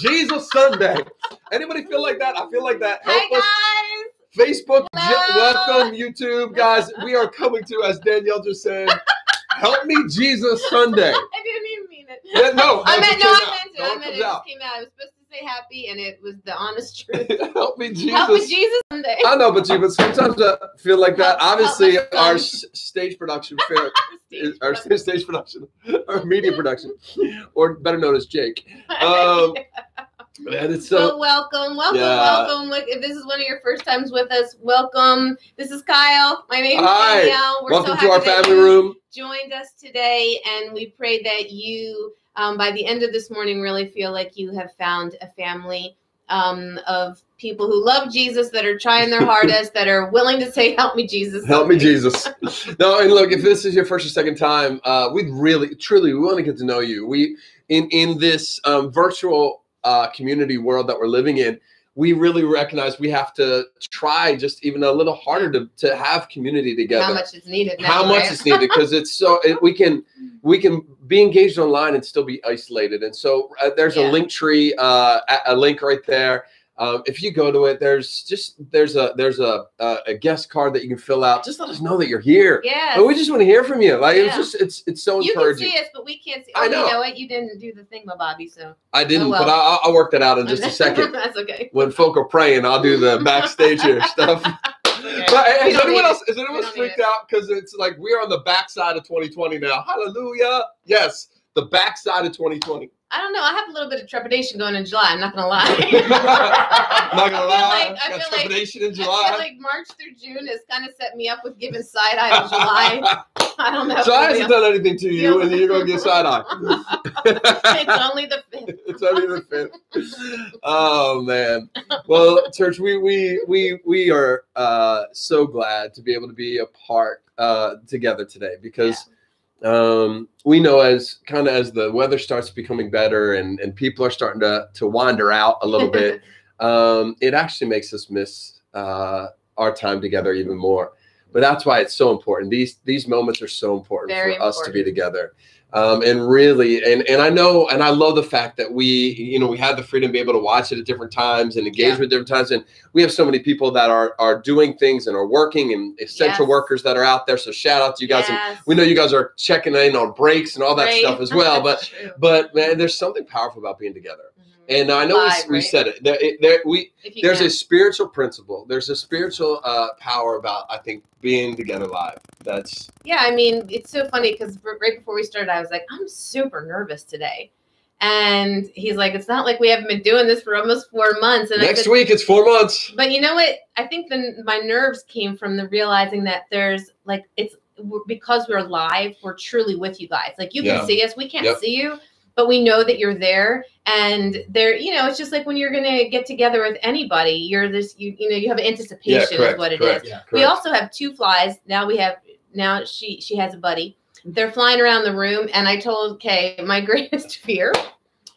Jesus Sunday. Anybody feel like that? I feel like that. Hi Help us. guys. Facebook, Hello. welcome YouTube guys. We are coming to, as Danielle just said, help me Jesus Sunday. I didn't even mean it. Yeah, no, I meant no, I meant it. I it meant it. It out. just came out. I was supposed say happy, and it was the honest truth. help me Jesus. Help with Jesus Sunday. I know, but you, but sometimes I feel like that. Help- Obviously, our stage production fair, is- our Steve. stage production, our media production, or better known as Jake. Um, and it's so well, welcome, welcome, Yeah. welcome. Look, if this is one of your first times with us, welcome. This is Kyle. My name is Hi. Danielle. We're welcome so to our family room. Joined us today, and we pray that you, um, by the end of this morning, really feel like you have found a family um, of people who love Jesus, that are trying their hardest, that are willing to say, "Help me, Jesus." Help me, Sunday." Jesus. No, and look, if this is your first or second time, uh, we really, truly, we want to get to know you. We in in this um, virtual uh, community world that we're living in, we really recognize we have to try just even a little harder to to have community together. How much is needed? Now, How much is needed because it's so it, we can we can be engaged online and still be isolated. And so uh, there's Yeah. a link tree, uh, a, a link right there. Um, if you go to it, there's just there's a there's a, a a guest card that you can fill out. Just let us know that you're here. Yes. And we just want to hear from you. Like it's just it's it's so you can see us, but we can't see. Oh, I know. You know what? You didn't do the thing, my Bobby. So I didn't, Oh, well. but I, I'll- work that out in just a second. That's okay. when folk are praying, I'll do the backstage here stuff. Okay. But is anyone else is anyone We don't need freaked out because it's like we're on the backside of 2020 now? Hallelujah! Yes, the backside of 2020. I don't know. I have a little bit of trepidation going in July. I'm not gonna lie. Not gonna lie, like- I feel like- trepidation in I feel July. like March through June has kind of set me up with giving side eye in July. I don't know. July hasn't done anything to you, and you're gonna get side eye. it's only the fifth. it's only the fifth. Oh man. Well, church, we we we we are uh, so glad to be able to be a part uh, together today because um, we know as kind of as the weather starts becoming better and and people are starting to to wander out a little bit, um, it actually makes us miss uh, our time together even more. But that's why it's so important. These these moments are so important Very for us to be together. Um, and really, and and I know, and I love the fact that we, you know, we had the freedom to be able to watch it at different times and engage Yeah. with different times. And we have so many people that are are doing things and are working, and essential Yes. works that are out there. So shout out to you guys. And we know you guys are checking in on breaks and all that Right. stuff as well. But true. but man, there's something powerful about being together. And I know Live, we, right? said it. There, there, we there's can. a spiritual principle. There's a spiritual uh, power about I think being together live. That's Yeah, I mean, it's so funny because right before we started, I was like, I'm super nervous today. And he's like, it's not like we haven't been doing this for almost four months. And next said, week. It's four months. but you know what? I think the, my nerves came from the realizing that there's like, it's because we're live, we're truly with you guys. Like, you Yeah. can see us, we can't Yep. see you, but we know that you're there. And there, you know, it's just like when you're going to get together with anybody, you're this, you, you know, you have anticipation, Yeah, correct. is what it is. correct, Yeah. We also have two flies. Now we have now she she has a buddy. They're flying around the room, and I told Kay my greatest fear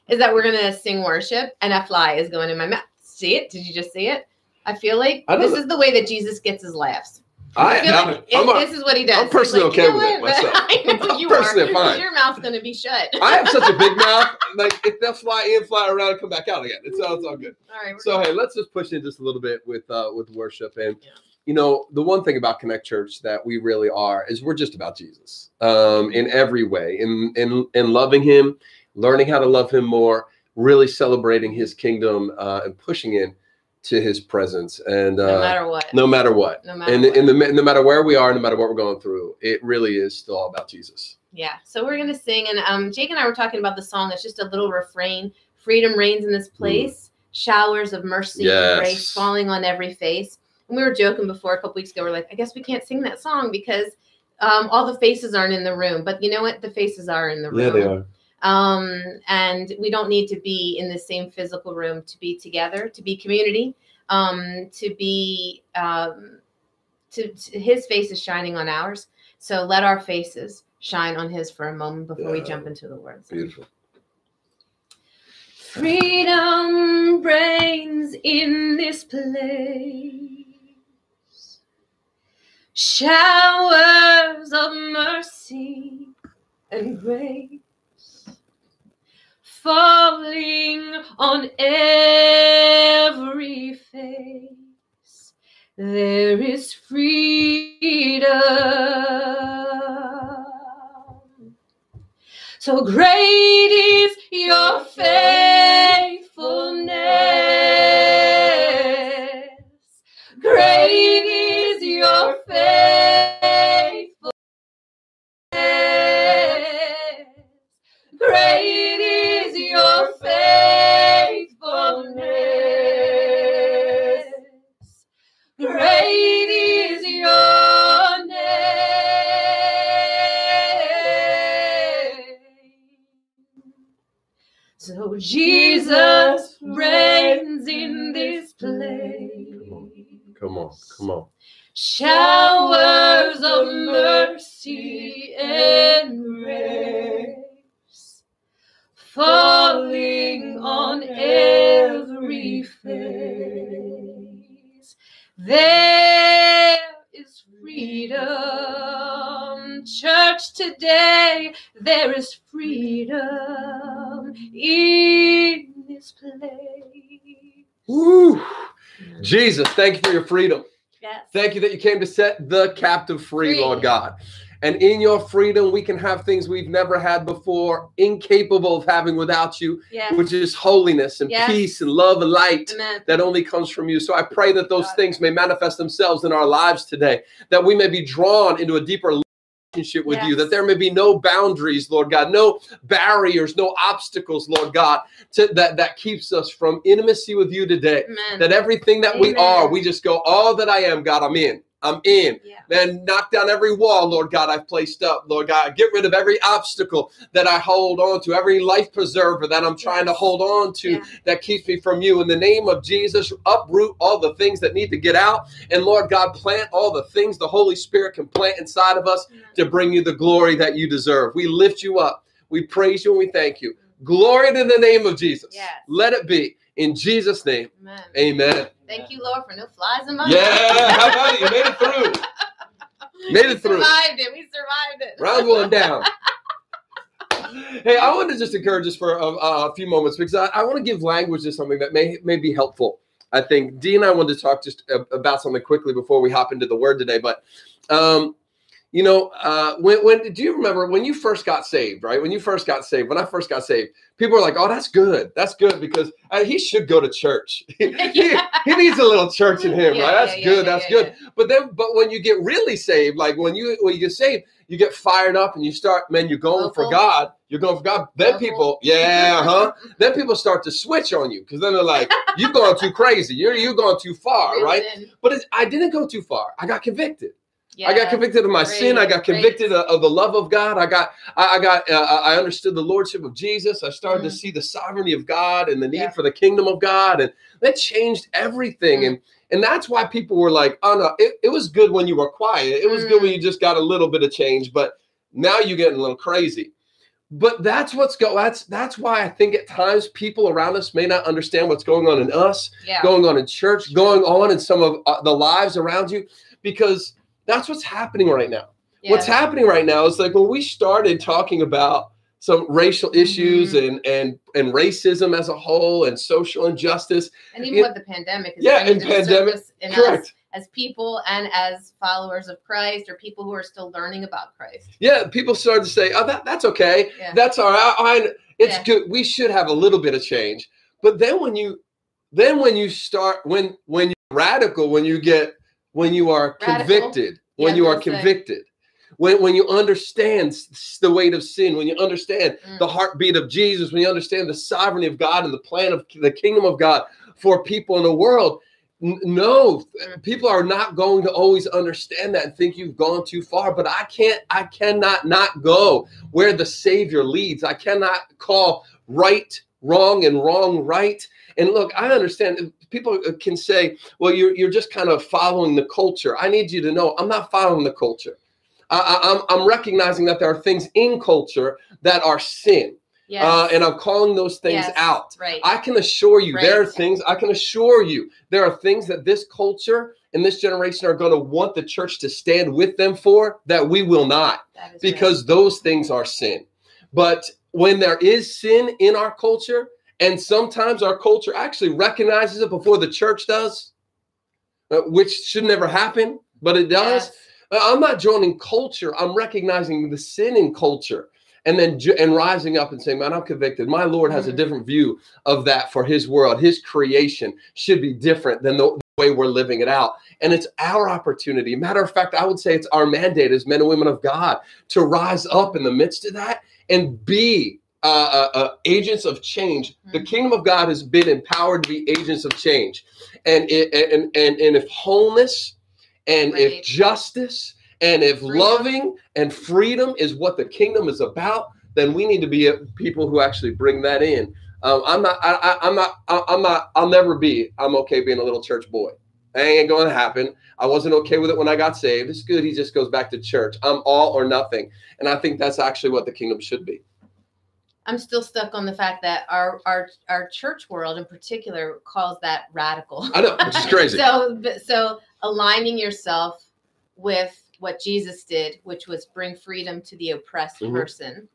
is that we're gonna sing worship, and a fly is going in my mouth. See it? Did you just see it? I feel like I this know. is the way that Jesus gets his laughs. I, I'm, like I'm a- this is what he does. I'm personally like, okay you know with it myself. I know I'm you personally are. fine. Your mouth's gonna be shut. I have such a big mouth. Like if they'll fly in, fly around, and come back out again. It's all, it's all good. All right. So hey, let's just push in just a little bit with uh, with worship. And Yeah. you know, the one thing about Connect Church that we really are is we're just about Jesus um, in every way, in in in loving Him, learning how to love Him more, really celebrating His kingdom, uh, and pushing in to His presence. And uh, no matter what. no matter what, No matter and what. in the no matter where we are, no matter what we're going through, it really is still all about Jesus. Yeah. So we're gonna sing, and um, Jake and I were talking about the song. It's just a little refrain. Freedom reigns in this place. Showers of mercy Mm. Yes. and grace falling on every face. And we were joking before a couple weeks ago. We're like, I guess we can't sing that song because um, all the faces aren't in the room. But you know what? The faces are in the room. yeah They are. Um, and we don't need to be in the same physical room to be together, to be community, um, to be um, to, to his face is shining on ours. So let our faces shine on his for a moment before we jump into the words. Beautiful. Freedom reigns in this place. Showers of mercy and grace falling on every face. There is freedom. So great is your faithfulness. Great is your faithfulness. Great is your faithfulness. Great is your name. So Jesus reigns in this place. Come on, come on. Showers Woo! Mm-hmm. Jesus, thank you for your freedom. Yes. Thank you that you came to set the captive free, Free. Lord God. And in your freedom, we can have things we've never had before, incapable of having without you, Yes. which is holiness and Yes. peace and love and light. Amen. that only comes from you. So I pray that those God. things may manifest themselves in our lives today, that we may be drawn into a deeper relationship with you, that there may be no boundaries, Lord God, no barriers, no obstacles, Lord God, to, that, that keeps us from intimacy with you today. Amen. That everything that we are, we just go, all that I am, God, I'm in. I'm in. yeah. Man, knock down every wall, Lord God, I've placed up. Lord God, get rid of every obstacle that I hold on to, every life preserver that I'm trying to hold on to Yeah. that keeps me from you. In the name of Jesus, uproot all the things that need to get out. And Lord God, plant all the things the Holy Spirit can plant inside of us to bring you the glory that you deserve. We lift you up. We praise you and we thank you. Glory to the name of Jesus. Yes. Let it be. In Jesus' name, Amen. amen. Thank you, Lord, for no flies in my Yeah, how about it? You made it through. Made it We through. survived it. We survived it. Round one down. hey, I want to just encourage us for a, a few moments because I, I want to give language to something that may may be helpful. I think Dee and I wanted to talk just about something quickly before we hop into the word today. But um, you know, uh, when when do you remember when you first got saved? Right, when you first got saved, when I first got saved, people were like, "Oh, that's good, that's good," because uh, he should go to church. he, he needs a little church in him, Yeah, right? That's yeah, good. that's good. But then, but when you get really saved, like when you when you get saved, you get fired up and you start, man, you're going for God. You're going for God. Then people, yeah, huh? Then people start to switch on you because then they're like, "You've gone too crazy. You're you're going too far, right?" But I didn't go too far. I got convicted. I got convicted of my sin. I got convicted of, of the love of God. I got, I, I got, uh, I understood the lordship of Jesus. I started to Mhm. see the sovereignty of God and the need Yeah. for the kingdom of God, and that changed everything. Mm. And and that's why people were like, oh no, it, it was good when you were quiet. It was good Mm. when you just got a little bit of change, but now you're getting a little crazy. But that's what's go. That's that's why I think at times people around us may not understand what's going on in us Yeah. going on in church, going on in some of uh, the lives around you, because that's what's happening right now. yeah. What's happening right now is like when we started talking about some racial issues Mm-hmm. and and and racism as a whole and social injustice. And even it- what the pandemic is Yeah, and pandemic- surface in us Correct. as people and as followers of Christ or people who are still learning about Christ. Yeah, people started to say, "Oh, that that's okay. Yeah. That's all right. I, it's Yeah. good. We should have a little bit of change." But then when you then when you start when when you're radical, when you get when you are Radical? convicted, when Yeah, you are say. convicted, when when you understand the weight of sin, when you understand Mm. the heartbeat of Jesus, when you understand the sovereignty of God and the plan of the kingdom of God for people in the world, no, Mm. people are not going to always understand that and think you've gone too far. But I can't, I cannot not go where the Savior leads. I cannot call right wrong and wrong right. And look, I understand people can say, well, you're, you're just kind of following the culture. I need you to know I'm not following the culture. I, I'm recognizing that there are things in culture that are sin. Yes. Uh, and I'm calling those things Yes. out. right. I can assure you, there are things, I can assure you, there are things that this culture and this generation are going to want the church to stand with them for that we will not, because those things are sin. But when there is sin in our culture, And sometimes our culture actually recognizes it before the church does, uh, which should never happen, but it does. Yes. Uh, I'm not joining culture. I'm recognizing the sin in culture and then and rising up and saying, "Man, I'm convicted. My Lord has a Mhm. different view of that for His world. His creation should be different than the way we're living it out." And it's our opportunity. Matter of fact, I would say it's our mandate as men and women of God to rise up in the midst of that and be uh, uh, uh, agents of change. The Mhm. kingdom of God has been empowered to be agents of change, and it, and and and if wholeness and if justice and if Freedom. loving and freedom is what the kingdom is about, then we need to be people who actually bring that in. Um, I'm not. I, I'm not. I, I'm not. I'll never be. I'm okay being a little church boy. That ain't going to happen. I wasn't okay with it when I got saved. It's good. He just goes back to church. I'm all or nothing, and I think that's actually what the kingdom should be. I'm still stuck on the fact that our our our church world in particular calls that radical. I know, which is crazy. so so aligning yourself with what Jesus did, which was bring freedom to the oppressed Mhm. person,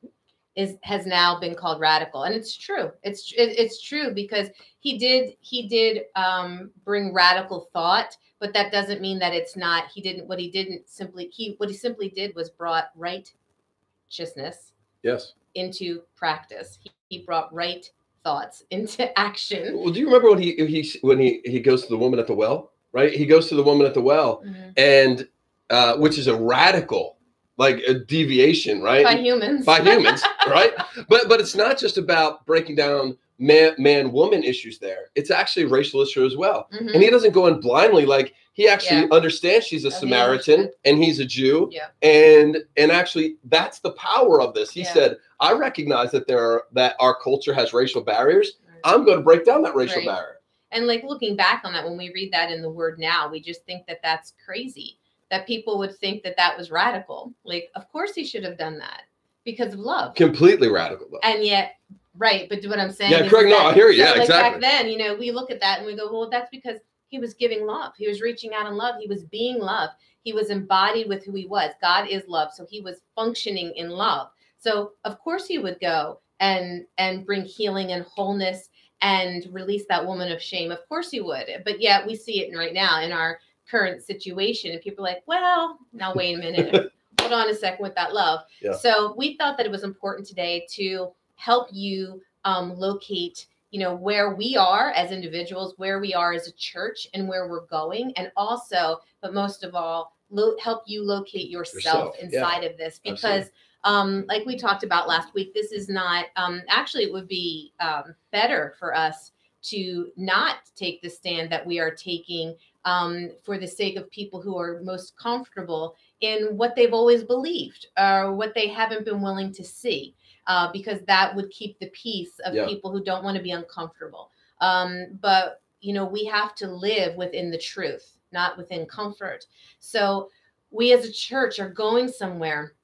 is has now been called radical, and it's true. It's it, it's true because he did he did um, bring radical thought, but that doesn't mean that it's not. He didn't. What he didn't simply he what he simply did was brought righteousness yes. Into practice. He, he brought right thoughts into action. Well, do you remember when he he when he he goes to the woman at the well? Right. He goes to the woman at the well, Mhm. and uh, which is a radical like a deviation, right? By humans. by humans, right? But but it's not just about breaking down man man woman issues there. It's actually a racial issue as well. Mhm. And he doesn't go in blindly like he actually Yeah. understands she's a he Samaritan and he's a Jew. Yeah. And and actually that's the power of this. He Yeah. said, I recognize that there are that our culture has racial barriers. I'm going to break down that racial Right. barrier. And like looking back on that, when we read that in the word now, we just think that that's crazy. That people would think that that was radical. Like, of course he should have done that because of love. Completely radical. And yet, right. But what I'm saying Yeah, correct. No, I hear you. so, Yeah, like exactly. Back then, you know, we look at that and we go, well, that's because he was giving love. He was reaching out in love. He was being love. He was embodied with who he was. God is love. So he was functioning in love. So of course he would go and and bring healing and wholeness and release that woman of shame. Of course he would. But yet we see it right now in our current situation. And people are like, well, now wait a minute. Hold on a second with that love. Yeah. So we thought that it was important today to help you um, locate you know where we are as individuals where we are as a church and where we're going and also but most of all lo- help you locate yourself, Yourself, yeah. inside of this because um, like we talked about last week this is not um, actually it would be um, better for us to not take the stand that we are taking um, for the sake of people who are most comfortable in what they've always believed or what they haven't been willing to see uh, because that would keep the peace of Yeah. people who don't want to be uncomfortable. Um, but you know, we have to live within the truth, not within comfort. So we as a church are going somewhere.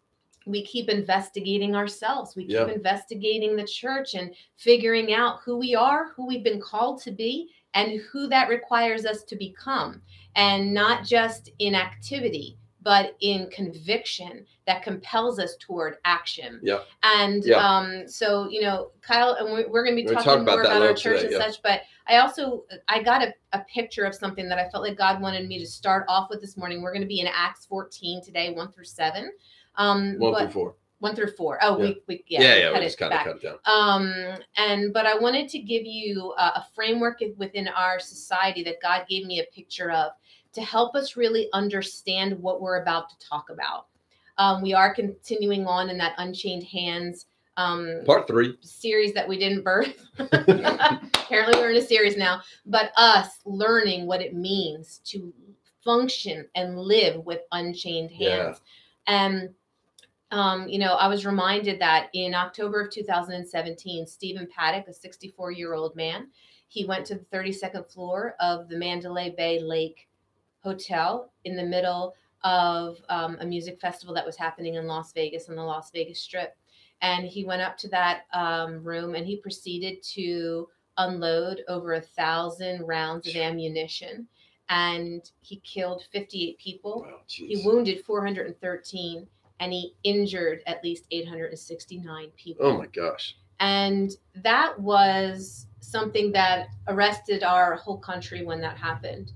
We keep investigating ourselves. We keep Yeah. investigating the church and figuring out who we are, who we've been called to be, and who that requires us to become. And not just in activity, but in conviction that compels us toward action. Yeah. And Yeah. um, so, you know, Kyle, and we're, we're going to be talking talk about more about our church today, and yeah. such. But I also, I got a, a picture of something that I felt like God wanted me to start off with this morning. We're going to be in Acts 14 today, one through seven. Um, One but through four. one through four. Oh, Yeah. we, we, yeah, Yeah, yeah, cut we it just kind of back. cut it down. Um, and but I wanted to give you a, a framework within our society that God gave me a picture of to help us really understand what we're about to talk about. Um, we are continuing on in that Unchained Hands um, Part three. series that we didn't birth. Apparently, we're in a series now, but us learning what it means to function and live with unchained Yeah. hands. And, um, you know, I was reminded that in October of 2017, Stephen Paddock, a 64 year old man, he went to the 32nd floor of the Mandalay Bay Lake Hotel in the middle of um, a music festival that was happening in Las Vegas on the Las Vegas Strip. And he went up to that um, room and he proceeded to unload over a thousand rounds of ammunition and he killed 58 people. Wow, he wounded 413 and he injured at least 869 people Oh my gosh. and that was something that arrested our whole country when that happened.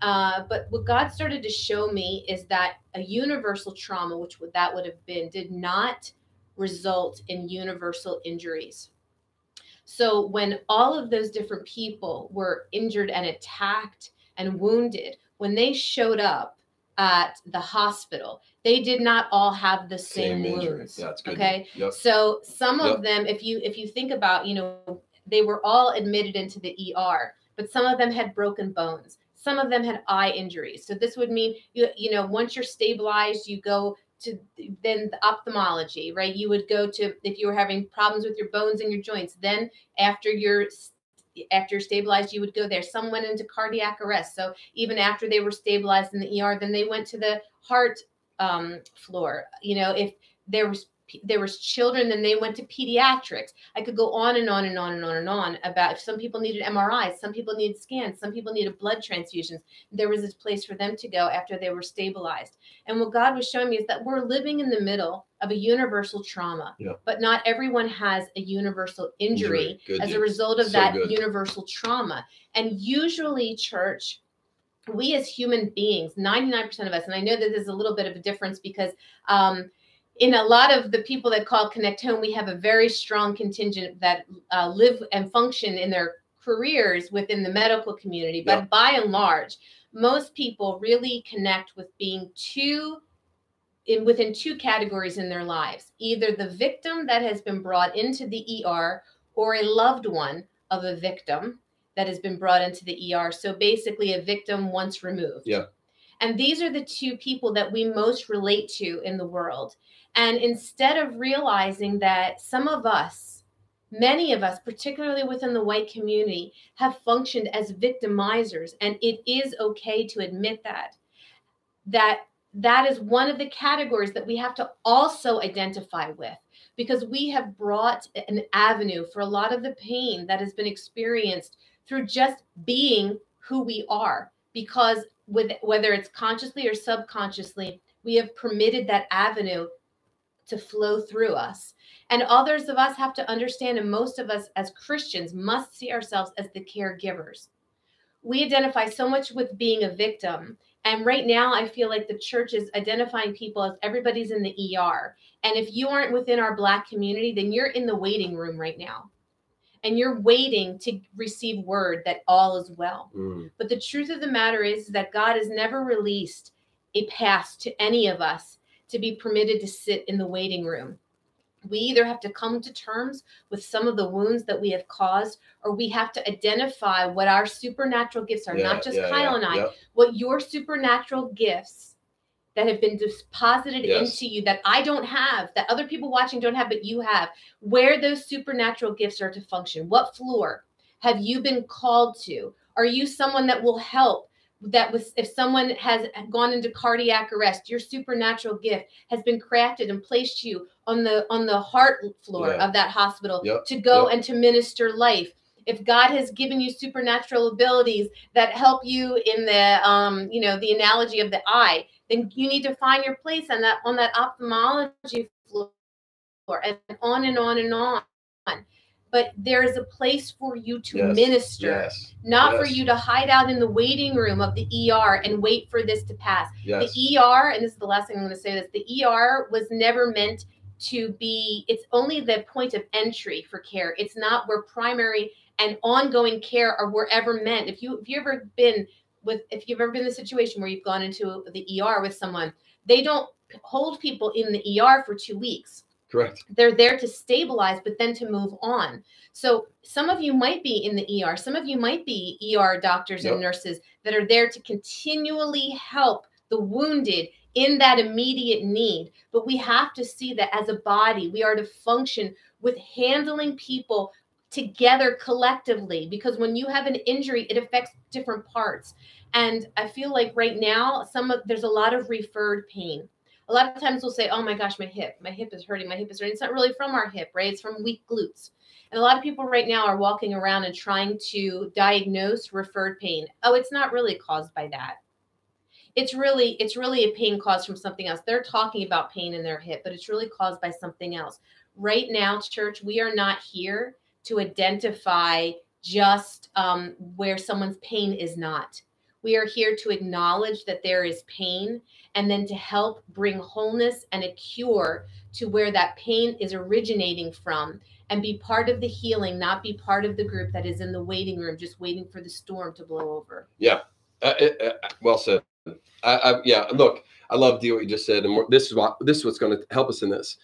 Uh, but what God started to show me is that a universal trauma, which would, that would have been, did not result in universal injuries. So when all of those different people were injured and attacked and wounded, when they showed up at the hospital, they did not all have the same, same wounds. That's good. Okay. Yep. So some of them, if you if you think about, you know, they were all admitted into the ER, but some of them had broken bones. Some of them had eye injuries. So this would mean you you know once you're stabilized, you go to then the ophthalmology, right? You would go to if you were having problems with your bones and your joints. Then after you're after you're stabilized, you would go there. Some went into cardiac arrest. So even after they were stabilized in the ER, then they went to the heart um, floor. You know, if there was there was children then they went to pediatrics. I could go on and on and on and on and on about if some people needed mris some people needed scans some people needed blood transfusions. There was a place for them to go after they were stabilized. And what god was showing me is that we're living in the middle of a universal trauma Yeah. but not everyone has a universal injury, Good as a result of So that good. universal trauma. And usually church we as human beings 99% of us and i know that there's a little bit of a difference because um, in a lot of the people that call connect home we have a very strong contingent that uh, live and function in their careers within the medical community. But Yeah. by and large most people really connect with being two in within two categories in their lives. Either the victim that has been brought into the er or a loved one of a victim that has been brought into the er so basically a victim once removed. Yeah. and these are the two people that we most relate to in the world and instead of realizing that some of us, many of us, particularly within the white community, have functioned as victimizers, and it is okay to admit that, that that is one of the categories that we have to also identify with because we have brought an avenue for a lot of the pain that has been experienced through just being who we are because with whether it's consciously or subconsciously we have permitted that avenue to flow through us. And others of us have to understand, and most of us as Christians must see ourselves as the caregivers. We identify so much with being a victim. And right now, I feel like the church is identifying people as everybody's in the ER. And if you aren't within our Black community, then you're in the waiting room right now. And you're waiting to receive word that all is well. Mm. But the truth of the matter is that God has never released a pass to any of us to be permitted to sit in the waiting room. We either have to come to terms with some of the wounds that we have caused, or we have to identify what our supernatural gifts are, Yeah, not just yeah, Kyle yeah, and I, what your supernatural gifts that have been deposited Yes. into you that I don't have, that other people watching don't have, but you have, where those supernatural gifts are to function. What floor have you been called to? Are you someone that will help? That was if someone has gone into cardiac arrest, your supernatural gift has been crafted and placed you on the on the heart floor Yeah. of that hospital Yep, to go yep. and to minister life. If God has given you supernatural abilities that help you in the um, you know, the analogy of the eye, then you need to find your place on that on that ophthalmology floor and on and on and on. But there is a place for you to Yes, minister, Yes. not for you to hide out in the waiting room of the ER and wait for this to pass. Yes. The ER, and this is the last thing I'm going to say this, the ER was never meant to be, it's only the point of entry for care. It's not where primary and ongoing care are wherever meant. If you if you ever been with if you've ever been in a situation where you've gone into the ER with someone, they don't hold people in the ER for two weeks Correct. they're there to stabilize but then to move on so some of you might be in the er some of you might be er doctors Yep. and nurses that are there to continually help the wounded in that immediate need but we have to see that as a body we are to function with handling people together collectively because when you have an injury it affects different parts and i feel like right now some of there's a lot of referred pain a lot of times we'll say, "Oh my gosh, my hip, my hip is hurting, my hip is hurting." It's not really from our hip, right? It's from weak glutes. And a lot of people right now are walking around and trying to diagnose referred pain. Oh, it's not really caused by that. It's really it's really a pain caused from something else. They're talking about pain in their hip, but it's really caused by something else. Right now, church, we are not here to identify just um, where someone's pain is not. We are here to acknowledge that there is pain and then to help bring wholeness and a cure to where that pain is originating from and be part of the healing, not be part of the group that is in the waiting room just waiting for the storm to blow over. Yeah. Uh, uh, well said. I, I, yeah. Look, I love what you just said, and this is what this is what's going to help us in this.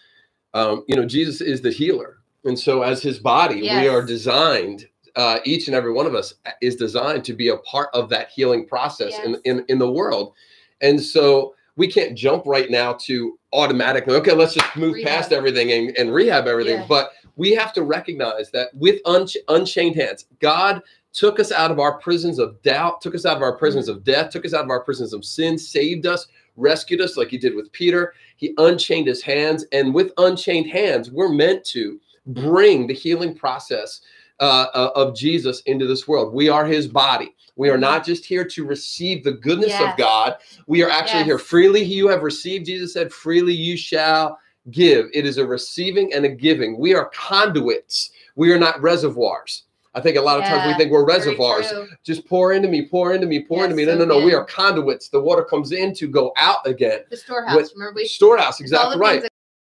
Um, you know, Jesus is the healer, and so as His body, Yes. we are designed. Uh, each and every one of us is designed to be a part of that healing process in, Yes. in in the world, and so we can't jump right now to automatically. Okay, let's just move Rehab. past everything and, and rehab everything. Yeah. But we have to recognize that with unch- unchained hands, God took us out of our prisons of doubt, took us out of our prisons of death, took us out of our prisons of sin, saved us, rescued us like he did with Peter. He unchained his hands. And with unchained hands, we're meant to bring the healing process uh, uh, of Jesus into this world. We are his body. We are not just here to receive the goodness of God. We are actually Yes. here freely. You have received, Jesus said, freely you shall give. It is a receiving and a giving. We are conduits. We are not reservoirs. I think a lot of times we think we're reservoirs just pour into me, pour into me, pour Yes, into me. No, no, no. We are conduits. The water comes in to go out again. The storehouse. With Remember we Storehouse, exactly right.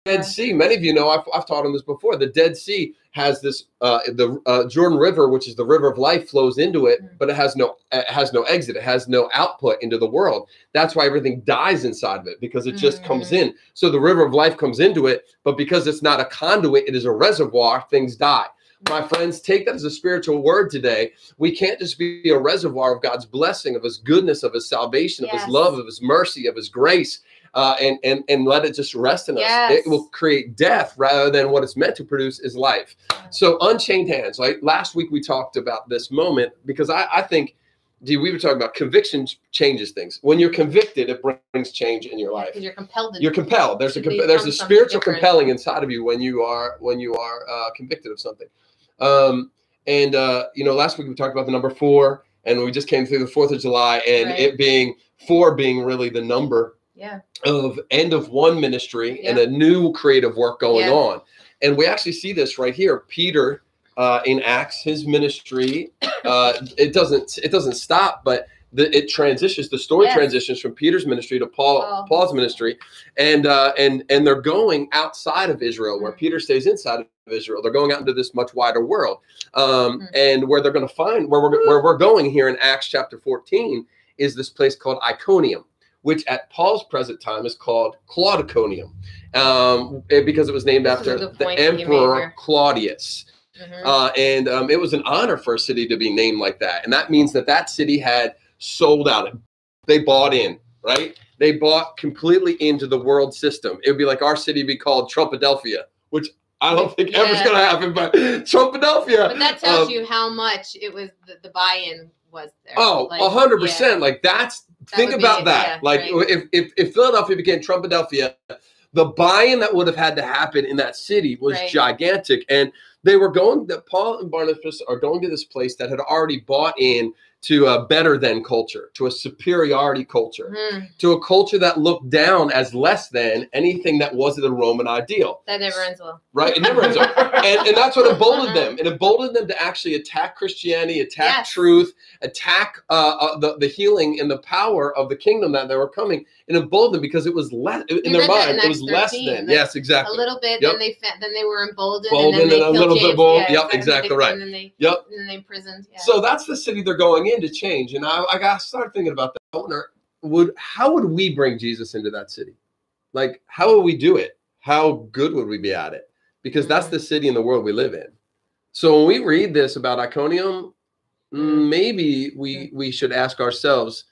Dead Sea. Many of you know I've, I've taught on this before. The Dead Sea has this uh, the uh, Jordan River, which is the river of life, flows into it, Mhm. but it has no it has no exit. It has no output into the world. That's why everything dies inside of it because it just comes Mhm. in. So the river of life comes into it, but because it's not a conduit, it is a reservoir. Things die. My friends, take that as a spiritual word today. We can't just be a reservoir of God's blessing, of His goodness, of His salvation, of Yes. His love, of His mercy, of His grace, uh, and and and let it just rest in us. Yes. It will create death rather than what it's meant to produce is life. So unchained hands. Like last week, we talked about this moment because I, I think, Dee, we were talking about conviction changes things. When you're convicted, it brings change in your life because you're compelled to you're compelled there's a comp- there's a spiritual different. compelling inside of you when you are when you are uh, convicted of something um and uh you know last week we talked about the number four and we just came through the fourth of july and Right. it being four being really the number yeah. of end of one ministry and a new creative work going Yeah. on and we actually see this right here peter uh, in acts his ministry uh, it doesn't it doesn't stop but the, it transitions the story Yes. transitions from peter's ministry to paul Oh. paul's ministry and uh, and and they're going outside of israel where Mm. peter stays inside of israel they're going out into this much wider world um, Mm. and where they're going to find where we're, where we're going here in acts chapter 14 is this place called iconium which at paul's present time is called claudiconium um, eh, because it was named This after the point that you made emperor claudius Mhm. uh, and um, it was an honor for a city to be named like that. And that means that that city had sold out. They bought in, right? They bought completely into the world system. It would be like our city be called Trumpadelphia, which I don't think ever's Yeah. going to happen, but Trumpadelphia. but that tells um, you how much it was the, the buy-in was there. Oh, Like, a hundred yeah. percent. Like that's That think be about that. yeah, like right. if, if if Philadelphia became Trumpadelphia, the buy-in that would have had to happen in that city was Right. gigantic. And they were going that Paul and Barnabas are going to this place that had already bought in to a better than culture, to a superiority culture, Mhm. to a culture that looked down as less than anything that wasn't the Roman ideal. That never ends well. Right? It never ends well. And, and that's what emboldened them. It emboldened them to actually attack Christianity, attack Yes. truth, attack uh, uh, the, the healing and the power of the kingdom that they were coming. It emboldened them because it was less in You their mind. in It was Acts less than. that- Yes, exactly. A little bit, Yep. then they then they were emboldened, Emboldened and then they and a little bit bold. Yeah, Yep, exactly right. And then they Yep. and then they imprisoned. Yeah. So that's the city they're going in to change. And I, I got to start thinking about that. I wonder, would how would we bring Jesus into that city? Like, how would we do it? How good would we be at it? Because that's Mhm. the city and the world we live in. So when we read this about Iconium, mm, maybe we we should ask ourselves,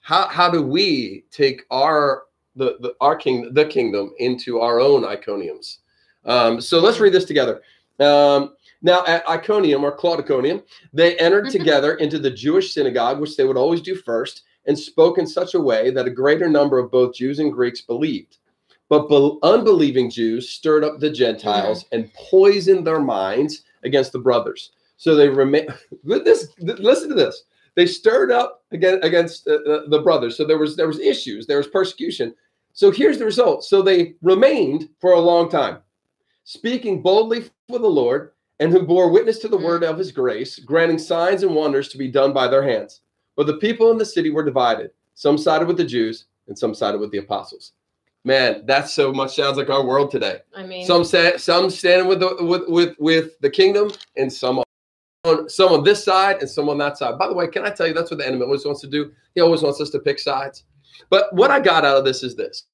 how how do we take our the, the our king the kingdom into our own Iconiums? Um, so let's read this together. Um, now at Iconium or Claudiconium, they entered together into the Jewish synagogue, which they would always do first, and spoke in such a way that a greater number of both Jews and Greeks believed. But be- unbelieving Jews stirred up the Gentiles and poisoned their minds against the brothers. So they remain. This listen to this. They stirred up again against uh, uh, the brothers. So there was there was issues. There was persecution. So here's the result. So they remained for a long time, speaking boldly for the Lord and who bore witness to the Mm. word of his grace, granting signs and wonders to be done by their hands. But the people in the city were divided. Some sided with the Jews and some sided with the apostles. Man, that so much sounds like our world today. I mean, Some say, some standing with the with with with the kingdom, and some on some on this side and some on that side. By the way, can I tell you that's what the enemy always wants to do? He always wants us to pick sides. But what I got out of this is this: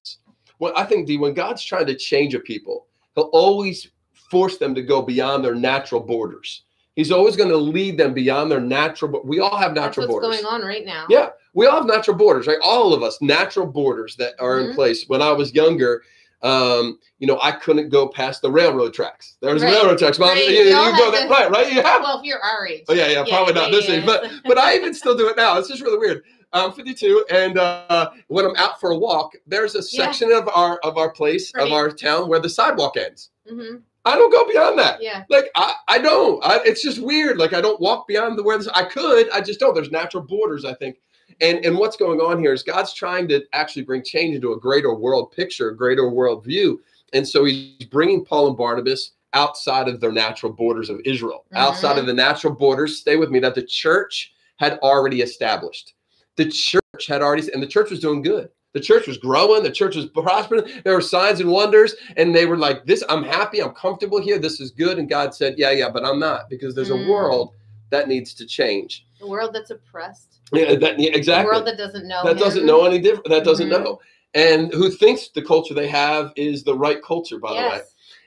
well, I think D, when God's trying to change a people, He'll always force them to go beyond their natural borders. He's always going to lead them beyond their natural. We all have that's natural what's borders. going on right now. Yeah, we all have natural borders, right? All of us, natural borders that are in Mhm. place. When I was younger, um, you know, I couldn't go past the railroad tracks. There was Right. railroad tracks. Mom, Right. you, you all go that right, right? You have. Well, if you're our age. Oh yeah, yeah, probably not yeah, this yeah, age, but but I even still do it now. It's just really weird. I'm 52, and uh, when I'm out for a walk, there's a Yeah. section of our of our place of our town where the sidewalk ends. hmm I don't go beyond that. Yeah. Like I, I don't. I, it's just weird. Like I don't walk beyond the where this, I could. I just don't. There's natural borders. I think. And and what's going on here is God's trying to actually bring change into a greater world picture, a greater world view. And so He's bringing Paul and Barnabas outside of their natural borders of Israel, mm-hmm. outside of the natural borders. Stay with me. That the church had already established. The church had already, and the church was doing good. The church was growing. The church was prospering. There were signs and wonders, and they were like, "This, I'm happy. I'm comfortable here. This is good." And God said, "Yeah, yeah, but I'm not because there's Mm. a world that needs to change." The world that's oppressed. Yeah, that, yeah, The exactly. world that doesn't know. that him. doesn't know any different. That doesn't Mhm. know, and who thinks the culture they have is the right culture. By the way,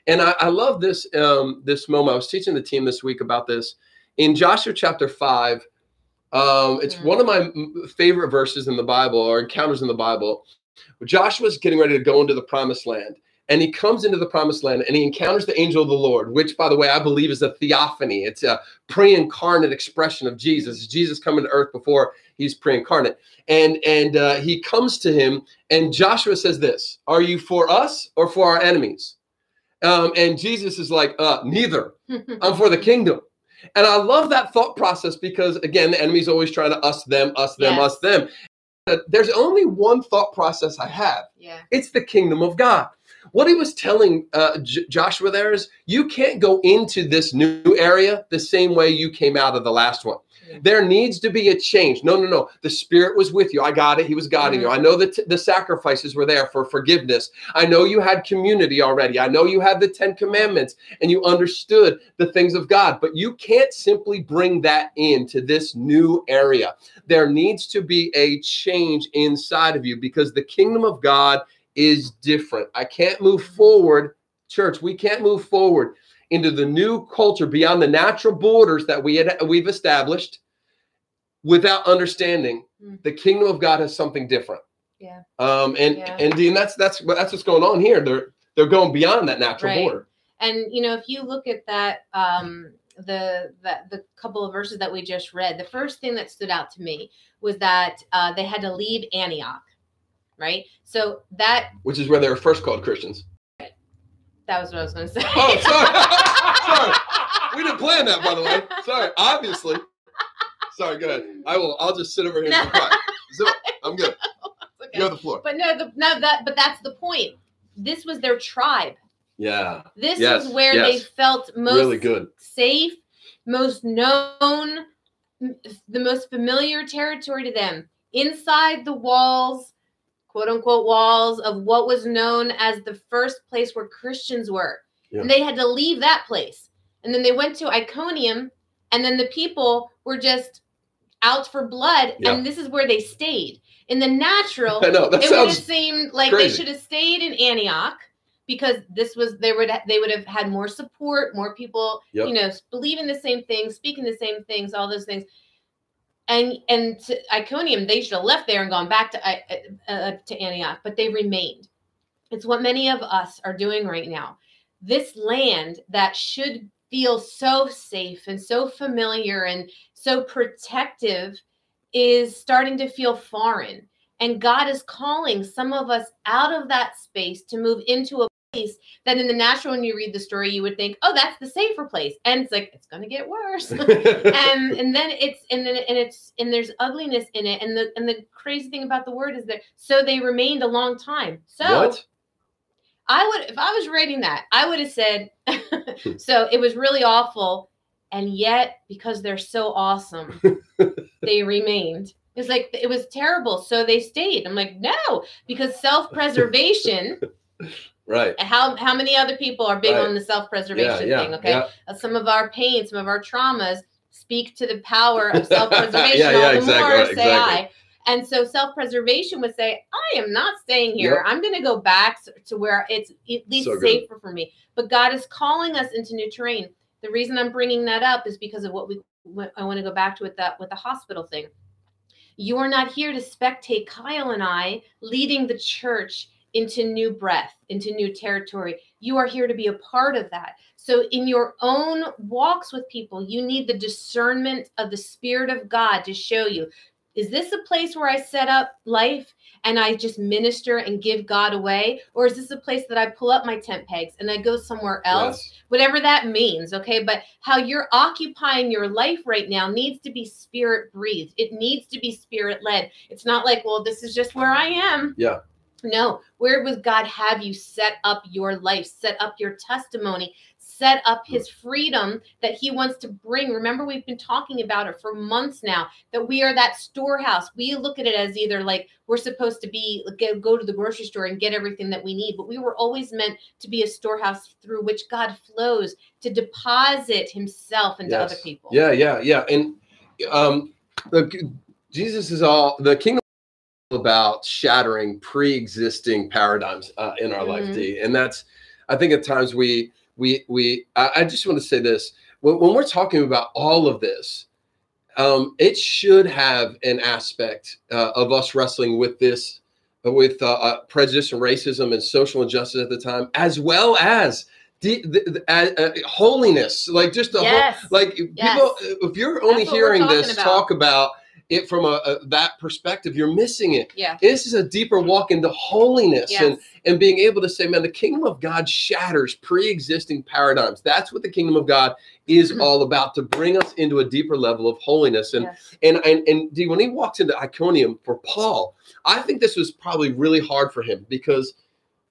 and I, I love this um, this moment. I was teaching the team this week about this in Joshua chapter five. Um, it's Mhm. one of my favorite verses in the Bible or encounters in the Bible. Joshua's getting ready to go into the promised land. And he comes into the promised land and he encounters the angel of the Lord, which, by the way, I believe is a theophany. It's a pre incarnate expression of Jesus. It's Jesus coming to earth before he's pre incarnate. And, and uh, he comes to him, and Joshua says, This Are you for us or for our enemies? Um, and Jesus is like, uh, Neither. I'm for the kingdom. And I love that thought process because, again, the enemy's always trying to us, them, us, them, Yes. us, them. There's only one thought process I have yeah. it's the kingdom of God. What he was telling uh, J- Joshua there is you can't go into this new area the same way you came out of the last one. There needs to be a change. No, no, no. The Spirit was with you. I got it. He was guiding you. Mm-hmm. I know that the sacrifices were there for forgiveness. I know you had community already. I know you had the Ten Commandments and you understood the things of God, but you can't simply bring that into this new area. There needs to be a change inside of you because the kingdom of God is different. I can't move mm-hmm. forward, church. We can't move forward into the new culture beyond the natural borders that we had we've established without understanding Mm. the kingdom of God has something different. Yeah. Um and Yeah. and Dean, that's that's that's what's going on here. They're they're going beyond that natural Right. border. And you know, if you look at that, um, the that the couple of verses that we just read, the first thing that stood out to me was that uh, they had to leave Antioch, right? So that Which is where they were first called Christians. That was what I was going to say. Oh, sorry. sorry. We didn't plan that, by the way. Sorry. Obviously. Sorry. Go ahead. I will. I'll just sit over here and be quiet. Zip. I'm good. Okay. You have the floor. But no, the, no, that but that's the point. This was their tribe. Yeah. This Yes, is where yes. they felt most Really good. safe, most known, the most familiar territory to them. Inside the walls, quote unquote walls of what was known as the first place where Christians were. Yeah. And they had to leave that place. And then they went to Iconium, and then the people were just out for blood. Yeah. And this is where they stayed. In the natural, know. It would have seemed like crazy. they should have stayed in Antioch because this was they would they would have had more support, more people, Yep. you know, believing the same things, speaking the same things, all those things. And and to Iconium, they should have left there and gone back to I- uh, to Antioch, but they remained. It's what many of us are doing right now. This land that should feel so safe and so familiar and so protective is starting to feel foreign. And God is calling some of us out of that space to move into a place that in the natural, when you read the story, you would think, oh, that's the safer place. And it's like, it's going to get worse. and um, and then it's and then and it's and there's ugliness in it. And the and the crazy thing about the word is that so they remained a long time. So what? I would, if I was writing that, I would have said, so it was really awful. And yet, because they're so awesome, they remained. It's like, it was terrible. So they stayed. I'm like, no, because self preservation. Right. How, how many other people are big Right. on the self preservation yeah, thing? Okay. yeah. Uh, some of our pain, some of our traumas speak to the power of self preservation. Yeah, yeah, exactly, more, right, say exactly. I. And so self preservation would say, I am not staying here. Yep. I'm going to go back to where it's at least So safer for me. But God is calling us into new terrain. The reason I'm bringing that up is because of what we. what I want to go back to with that with the hospital thing. You are not here to spectate Kyle and I leading the church into new breath, into new territory. You are here to be a part of that. So, in your own walks with people, you need the discernment of the Spirit of God to show you is this a place where I set up life and I just minister and give God away? Or is this a place that I pull up my tent pegs and I go somewhere else? Yes. Whatever that means, okay? But how you're occupying your life right now needs to be spirit breathed, it needs to be spirit led. It's not like, well, this is just where I am. Yeah. No, where would God have you set up your life, set up your testimony, set up his freedom that he wants to bring? Remember, we've been talking about it for months now that we are that storehouse. We look at it as either like we're supposed to be go, to the grocery store and get everything that we need, but we were always meant to be a storehouse through which God flows to deposit himself into Yes. other people. Yeah, yeah, yeah. And um Jesus is all the kingdom about shattering pre-existing paradigms uh, in our life, Mhm. D. And that's I think at times we we we I, I just want to say this. When, when we're talking about all of this, um, it should have an aspect uh, of us wrestling with this, uh, with uh, uh, prejudice and racism and social injustice at the time, as well as the, the, the uh, uh, holiness, like just the whole, like Yes. people. If you're only That's what we're hearing this about. talk about it from a, a that perspective, you're missing it. yeah. This is a deeper walk into holiness Yes. and and being able to say, man, the kingdom of God shatters pre-existing paradigms. That's what the kingdom of God is Mhm. all about to bring us into a deeper level of holiness. And yes. and and and D, when he walks into Iconium for Paul, I think this was probably really hard for him because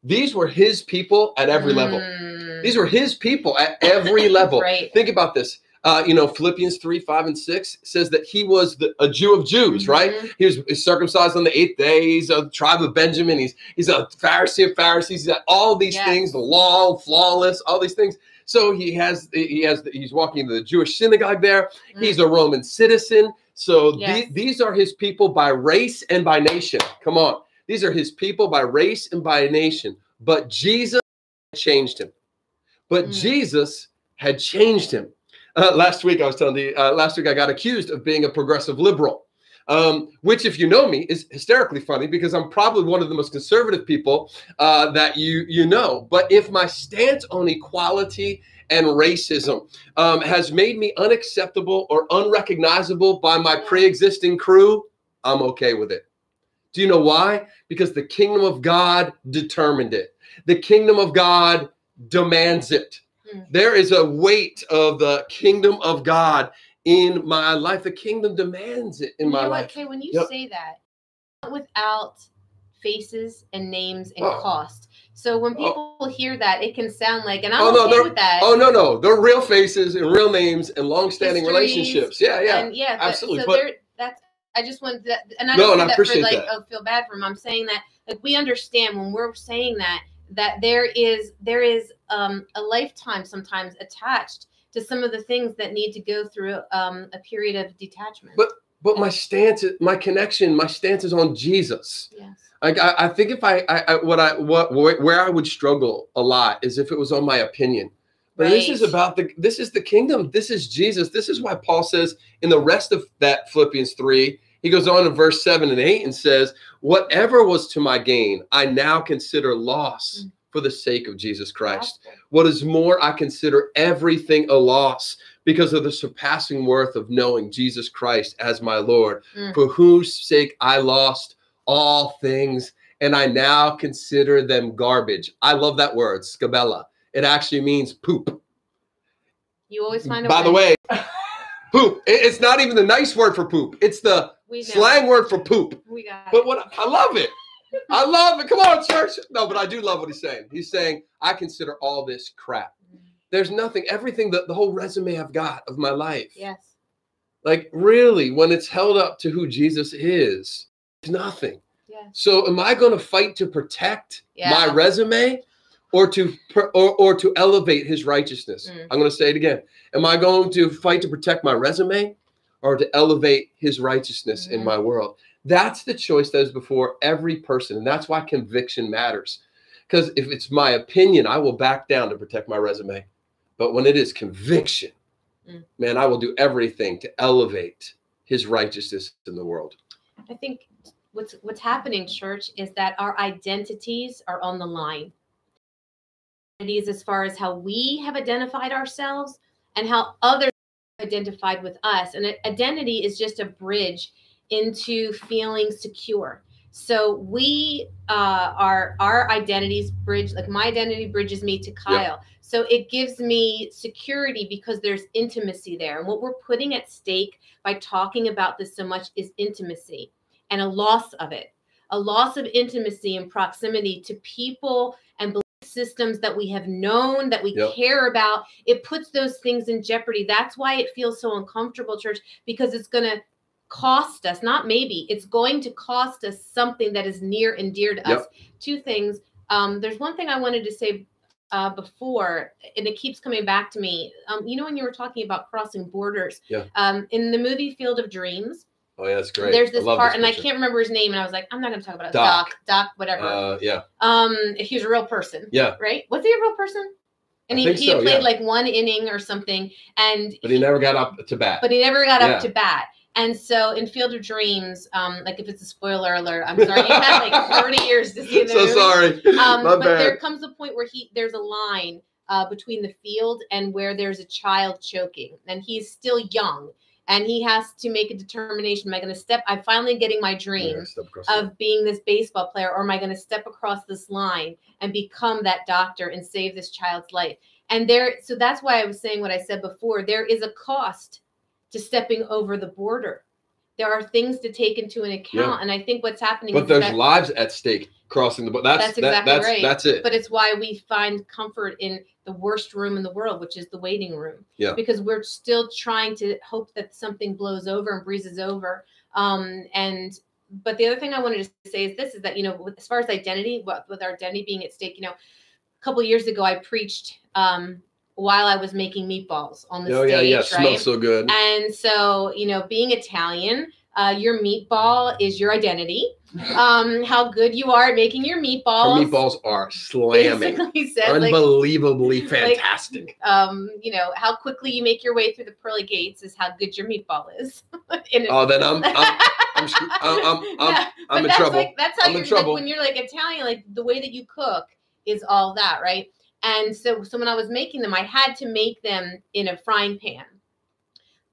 these were his people at every level. Mm. These were his people at every level. Right. Think about this. Uh, you know, Philippians 3, 5, and 6 says that he was the, a Jew of Jews, right? Mhm. He was circumcised on the eighth day. He's a tribe of Benjamin. He's he's a Pharisee of Pharisees. He's got all these Yes. things, the law, flawless, all these things. So he has he has he's walking into the Jewish synagogue there. Mm. He's a Roman citizen. So Yes. the- these are his people by race and by nation. Come on. These are his people by race and by nation. But Jesus changed him. But Mm. Jesus had changed him. Uh, last week, I was telling you, uh, last week I got accused of being a progressive liberal, um, which, if you know me, is hysterically funny because I'm probably one of the most conservative people uh, that you you know. But if my stance on equality and racism um, has made me unacceptable or unrecognizable by my Yeah. pre-existing crew, I'm okay with it. Do you know why? Because the kingdom of God determined it. The kingdom of God demands it. Mm. There is a weight of the kingdom of God in my life. The kingdom demands it in you my life. Okay, when you Yep. say that, without faces and names and Oh. cost. So when Oh. people hear that, it can sound like, and I'm Oh, no, okay with that. Oh no, no, they're real faces and real names and long-standing Histories, relationships. Yeah, yeah. and yeah, absolutely, So but- there, that's I just want that, and I No, don't I that for like that. oh feel bad for them. I'm saying that like we understand when we're saying that that there is there is um, a lifetime sometimes attached to some of the things that need to go through um, a period of detachment. But- But my stance, my connection, my stance is on Jesus. yes. Like I, I think if I, I, I what I what where I would struggle a lot is if it was on my opinion. But this is about the this is the kingdom. This is Jesus. This is why Paul says in the rest of that Philippians 3, he goes on in verse 7 and 8 and says, Whatever was to my gain, I now consider loss Mm. for the sake of Jesus Christ. What is more, I consider everything a loss because of the surpassing worth of knowing Jesus Christ as my Lord, Mm. for whose sake I lost all things, and I now consider them garbage. I love that word, skubala. It actually means poop. You always find a By the way, poop. It's not even the nice word for poop. It's the we slang word for poop. We got But what I love it. I love it. Come on, church. No, but I do love what he's saying. He's saying, I consider all this crap. There's nothing, everything that the whole resume I've got of my life. Yes. Like, really, when it's held up to who Jesus is, it's nothing. Yes. So, am I going to fight to protect my resume or to or, or to elevate his righteousness? Mm. I'm going to say it again. Am I going to fight to protect my resume or to elevate his righteousness in Mhm. my world? That's the choice that is before every person. And that's why conviction matters. Because if it's my opinion, I will back down to protect my resume. But when it is conviction, Mm. man, I will do everything to elevate his righteousness in the world. I think what's what's happening, church, is that our identities are on the line. Identities as far as how we have identified ourselves and how others identified with us. And identity is just a bridge into feeling secure. So we uh, are our identities bridge, like my identity bridges me to Kyle. So it gives me security because there's intimacy there. And what we're putting at stake by talking about this so much is intimacy and a loss of it, a loss of intimacy and proximity to people and systems that we have known, that we Yep. care about. It puts those things in jeopardy. That's why it feels so uncomfortable, church, because it's going to cost us, not maybe, it's going to cost us something that is near and dear to Yep. us. Two things. Um, there's one thing I wanted to say uh, before, and it keeps coming back to me. Um, you know, when you were talking about crossing borders, Yeah. um, in the movie Field of Dreams, Oh, yeah, that's great. there's this part, and I can't remember his name, and I was like, I'm not going to talk about it. Doc. Doc, Doc, whatever. Uh, yeah, um, he was a real person, yeah, right? Was he a real person? And I he, he so, played yeah. like one inning or something, and but he never got up to bat. but he never got Yeah. up to bat. And so in Field of Dreams, um, like if it's a spoiler alert, I'm sorry, you had like 30 years to see the so movie. sorry. Um, My but bad. there comes a point where he there's a line uh, between the field and where there's a child choking, and he's still young, and he has to make a determination: Am I going to step? I'm finally getting my dream Yeah, step across the- of being this baseball player, or am I going to step across this line and become that doctor and save this child's life? And there, so that's why I was saying what I said before. There is a cost to stepping over the border. There are things to take into an account, Yeah. and I think what's happening. but is there's that- lives at stake crossing the. But that's That's that, exactly that's right. that's it. but it's why we find comfort in the worst room in the world, which is the waiting room. Yeah. Because we're still trying to hope that something blows over and breezes over. Um, and but the other thing I wanted to say is this: is that you know, with, as far as identity, what, with our identity being at stake, you know, a couple years ago I preached um, while I was making meatballs on the oh stage, yeah, yeah, right? smells so good. And so, you know, being Italian, uh, your meatball is your identity. Um, how good you are at making your Her meatballs. meatballs are slamming, Basically says like, unbelievably fantastic. um, you know, how quickly you make your way through the pearly gates is how good your meatball is. Oh, then I'm I'm I'm, I'm, I'm, Yeah, I'm in trouble. Like, that's how I'm you're trouble. like when you're like Italian, like the way that you cook is all that, right? And so, so when I was making them, I had to make them in a frying pan,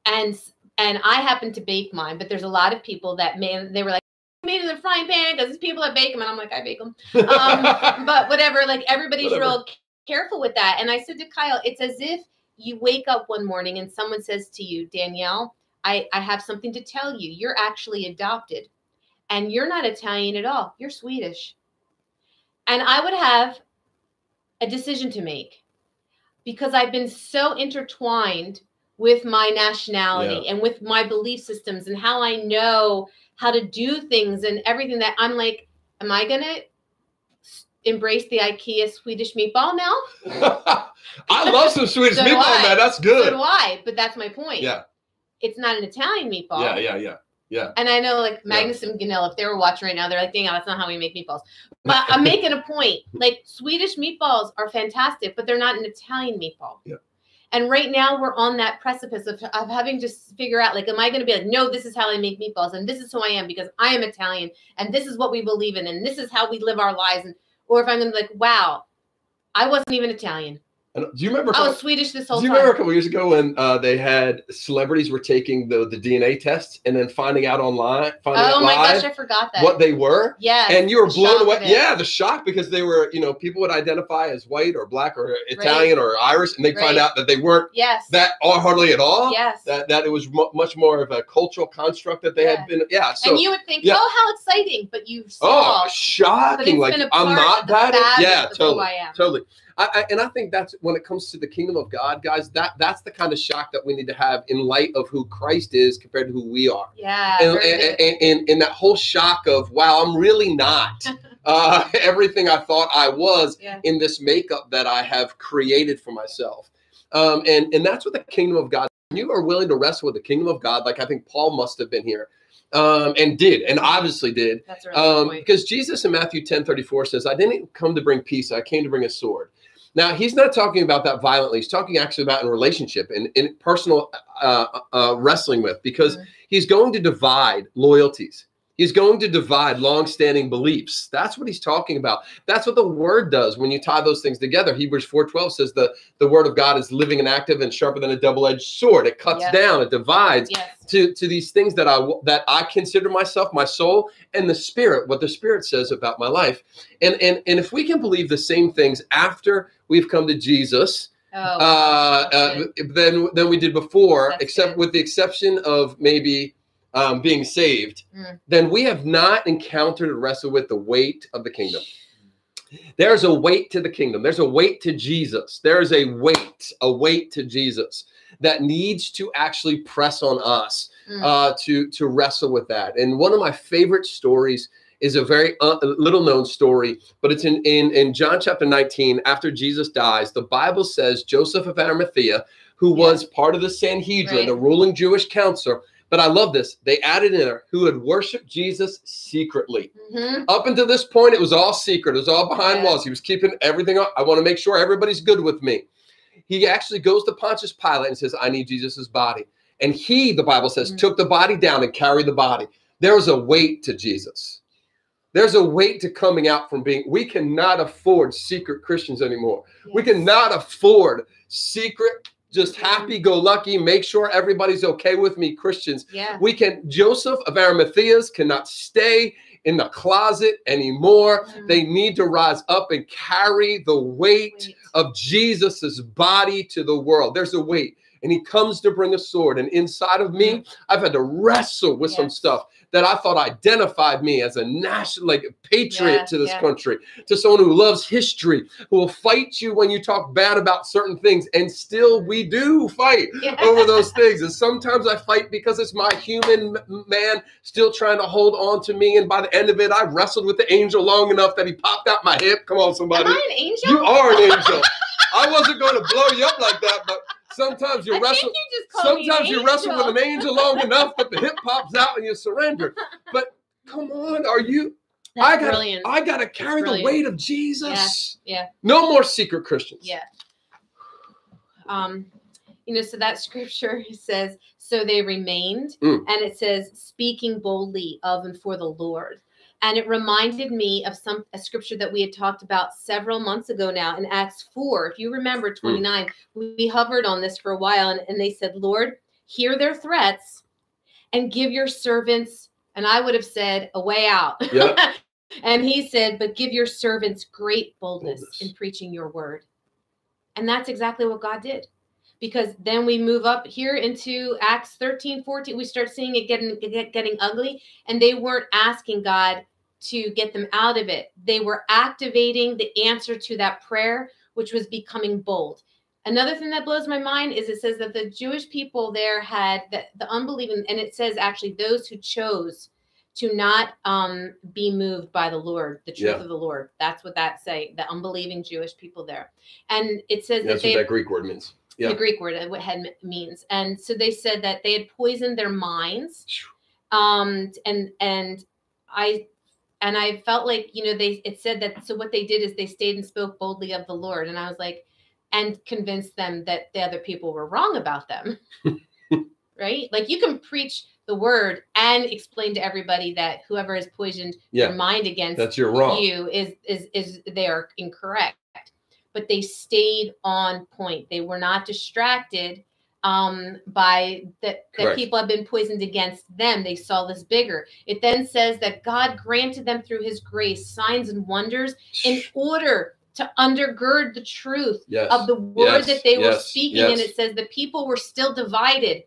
and and I happened to bake mine. But there's a lot of people that man, they were like made in the frying pan because there's people that bake them, and I'm like I bake them. Um, but whatever, like everybody's Whatever. real careful with that. And I said to Kyle, it's as if you wake up one morning and someone says to you, Danielle, I, I have something to tell you. You're actually adopted and you're not Italian at all. You're Swedish. And I would have a decision to make because I've been so intertwined with my nationality and with my belief systems and how I know how to do things and everything that I'm like, am I going to embrace the IKEA Swedish meatball now? I love some Swedish So meatball, man. That's So good. do I, but that's my point. Yeah, It's not an Italian meatball. yeah, yeah, yeah, yeah. And I know like Magnus and Ganell, if they were watching right now, they're like, dang, that's not how we make meatballs. But I'm making a point. Like Swedish meatballs are fantastic, but they're not an Italian meatball. Yeah. And right now we're on that precipice of, of having to figure out, like, am I going to be like, no, this is how I make meatballs, and this is who I am because I am Italian, and this is what we believe in, and this is how we live our lives, and or if I'm going to be like, wow, I wasn't even Italian. And do you remember? a Oh, couple- Swedish this whole do you time. remember a couple years ago when uh, they had celebrities were taking the, the DNA tests and then finding out online, finding oh out my gosh, I forgot that. what they were? yes, and you were blown away. Yeah, the shock because they were, you know, people would identify as white or black or Italian or Irish, and they would find out that they weren't Yes. that or hardly at all. yes. That that it was mu much more of a cultural construct that they Yeah. had been. Yeah. So and you would think, yeah. oh, how exciting! But you oh, saw. but shocking! it's Like been a I'm not that. Yeah, totally. I am. Totally. I, I, and I think that's when it comes to the kingdom of God, guys. That that's the kind of shock that we need to have in light of who Christ is compared to who we are. Yeah. and, and, and, and, and that whole shock of wow i'm really not uh, everything i thought i was Yeah. in this makeup that i have created for myself um, and and that's what the kingdom of god you are willing to wrestle with the kingdom of god like i think paul must have been here um, and did and obviously did That's really um, because jesus in matthew 10 34 says i didn't come to bring peace i came to bring a sword now he's not talking about that violently he's talking actually about in relationship and in personal uh, uh, wrestling with because Mhm. he's going to divide loyalties he's going to divide long-standing beliefs that's what he's talking about that's what the word does when you tie those things together hebrews 4.12 says the, the word of god is living and active and sharper than a double-edged sword it cuts Yes. down it divides Yes. to to these things that I that I consider myself, my soul, and the spirit. What the spirit says about my life, and and and if we can believe the same things after we've come to Jesus, Oh. uh, uh, than than we did before, That's except good. with the exception of maybe um, being saved, Mm. then we have not encountered and wrestled with the weight of the kingdom. There's a weight to the kingdom. There's a weight to Jesus. There's a weight, a weight to Jesus that needs to actually press on us Mm. uh, to to wrestle with that. And one of my favorite stories is a very uh, little known story, but it's in, in in John chapter 19. After Jesus dies, the Bible says Joseph of Arimathea, who Yeah. was part of the Sanhedrin, Right. the ruling Jewish council. But I love this. They added in there who had worshipped Jesus secretly. Mhm. Up until this point, it was all secret. It was all behind Yeah. walls. He was keeping everything up. I want to make sure everybody's good with me. He actually goes to Pontius Pilate and says, I need Jesus's body. And he, the Bible says, Mhm. took the body down and carried the body. There was a weight to Jesus. There's a weight to coming out from being, we cannot afford secret Christians anymore. We cannot afford secret, just happy go lucky, make sure everybody's okay with me Christians. Yeah. We can, Joseph of Arimathea's cannot stay in the closet anymore. Mhm. They need to rise up and carry the weight of Jesus's body to the world. There's a weight. And he comes to bring a sword. And inside of me, I've had to wrestle with some stuff that I thought identified me as a national, like a patriot Yeah, to this yeah. country, to someone who loves history, who will fight you when you talk bad about certain things. And still, we do fight Yeah. over those things. And sometimes I fight because it's my human man still trying to hold on to me. And by the end of it, I wrestled with the angel long enough that he popped out my hip. Come on, Am somebody. I an angel? You are an angel. I wasn't going to blow you up like that, but sometimes you wrestle. you just called me an Sometimes you wrestle with an angel long enough that the hip pops out and you surrender. But come on, are you? That's I got. brilliant. I got to carry the weight of Jesus. Yeah, yeah. No more secret Christians. Yeah. Um, you know, so that scripture says, so they remained, Mm. and it says, speaking boldly of and for the Lord. And it reminded me of some a scripture that we had talked about several months ago now in Acts 4. If you remember hmm. 29, we hovered on this for a while, and, and they said, Lord, hear their threats and give your servants, and I would have said, a way out. Yeah. and he said, but give your servants great boldness, Boldness. in preaching your word. And that's exactly what God did. Because then we move up here into Acts 13, 14. We start seeing it getting get, getting ugly. And they weren't asking God to get them out of it. They were activating the answer to that prayer, which was becoming bold. Another thing that blows my mind is it says that the Jewish people there had the, the unbelieving, and it says actually those who chose to not um, be moved by the Lord, the truth Yeah. of the Lord. That's what that say, the unbelieving Jewish people there. And it says That's that what they that Greek word means. Yeah. the Greek word, what head means. And so they said that they had poisoned their minds. Um, and and I and I felt like, you know, they it said that so what they did is they stayed and spoke boldly of the Lord. And I was like, and convinced them that the other people were wrong about them. right? Like you can preach the word and explain to everybody that whoever has poisoned Yeah. your mind against That's you're wrong. you is is is they are incorrect but they stayed on point. They were not distracted um, by that that people have been poisoned against them. They saw this bigger. It then says that God granted them through His grace signs and wonders in order to undergird the truth yes. of the word Yes, that they were yes, speaking. And it says the people were still divided.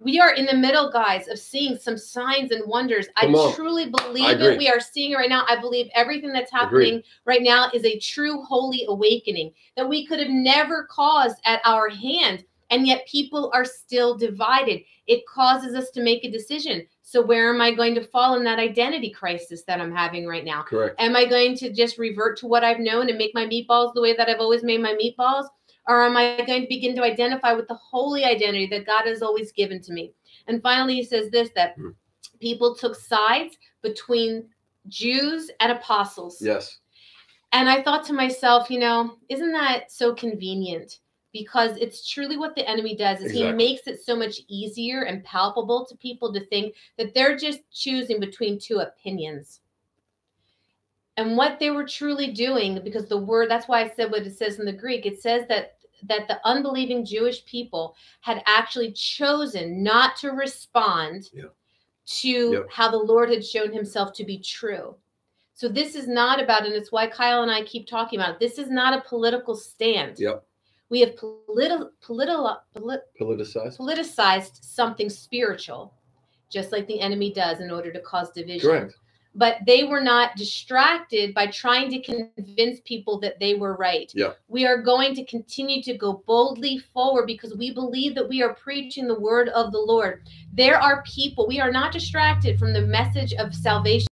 We are in the middle, guys, of seeing some signs and wonders. Come I on. truly believe I it. We are seeing it right now. I believe everything that's happening Agreed. right now is a true holy awakening that we could have never caused at our hand. And yet people are still divided. It causes us to make a decision. So, where am I going to fall in that identity crisis that I'm having right now? Correct. Am I going to just revert to what I've known and make my meatballs the way that I've always made my meatballs? Or am I going to begin to identify with the holy identity that God has always given to me? And finally, he says this that Hmm. people took sides between Jews and apostles. Yes. And I thought to myself, you know, isn't that so convenient? Because it's truly what the enemy does is he makes it so much easier and palpable to people to think that they're just choosing between two opinions. And what they were truly doing, because the word that's why I said what it says in the Greek, it says that that the unbelieving Jewish people had actually chosen not to respond Yeah. to Yep. how the Lord had shown himself to be true. So this is not about, and it's why Kyle and I keep talking about it. This is not a political stand. Yep. We have politi- political, polit- Politicized. politicized something spiritual, just like the enemy does in order to cause division. Correct. But they were not distracted by trying to convince people that they were right. Yeah. We are going to continue to go boldly forward because we believe that we are preaching the word of the Lord. There are people, we are not distracted from the message of salvation.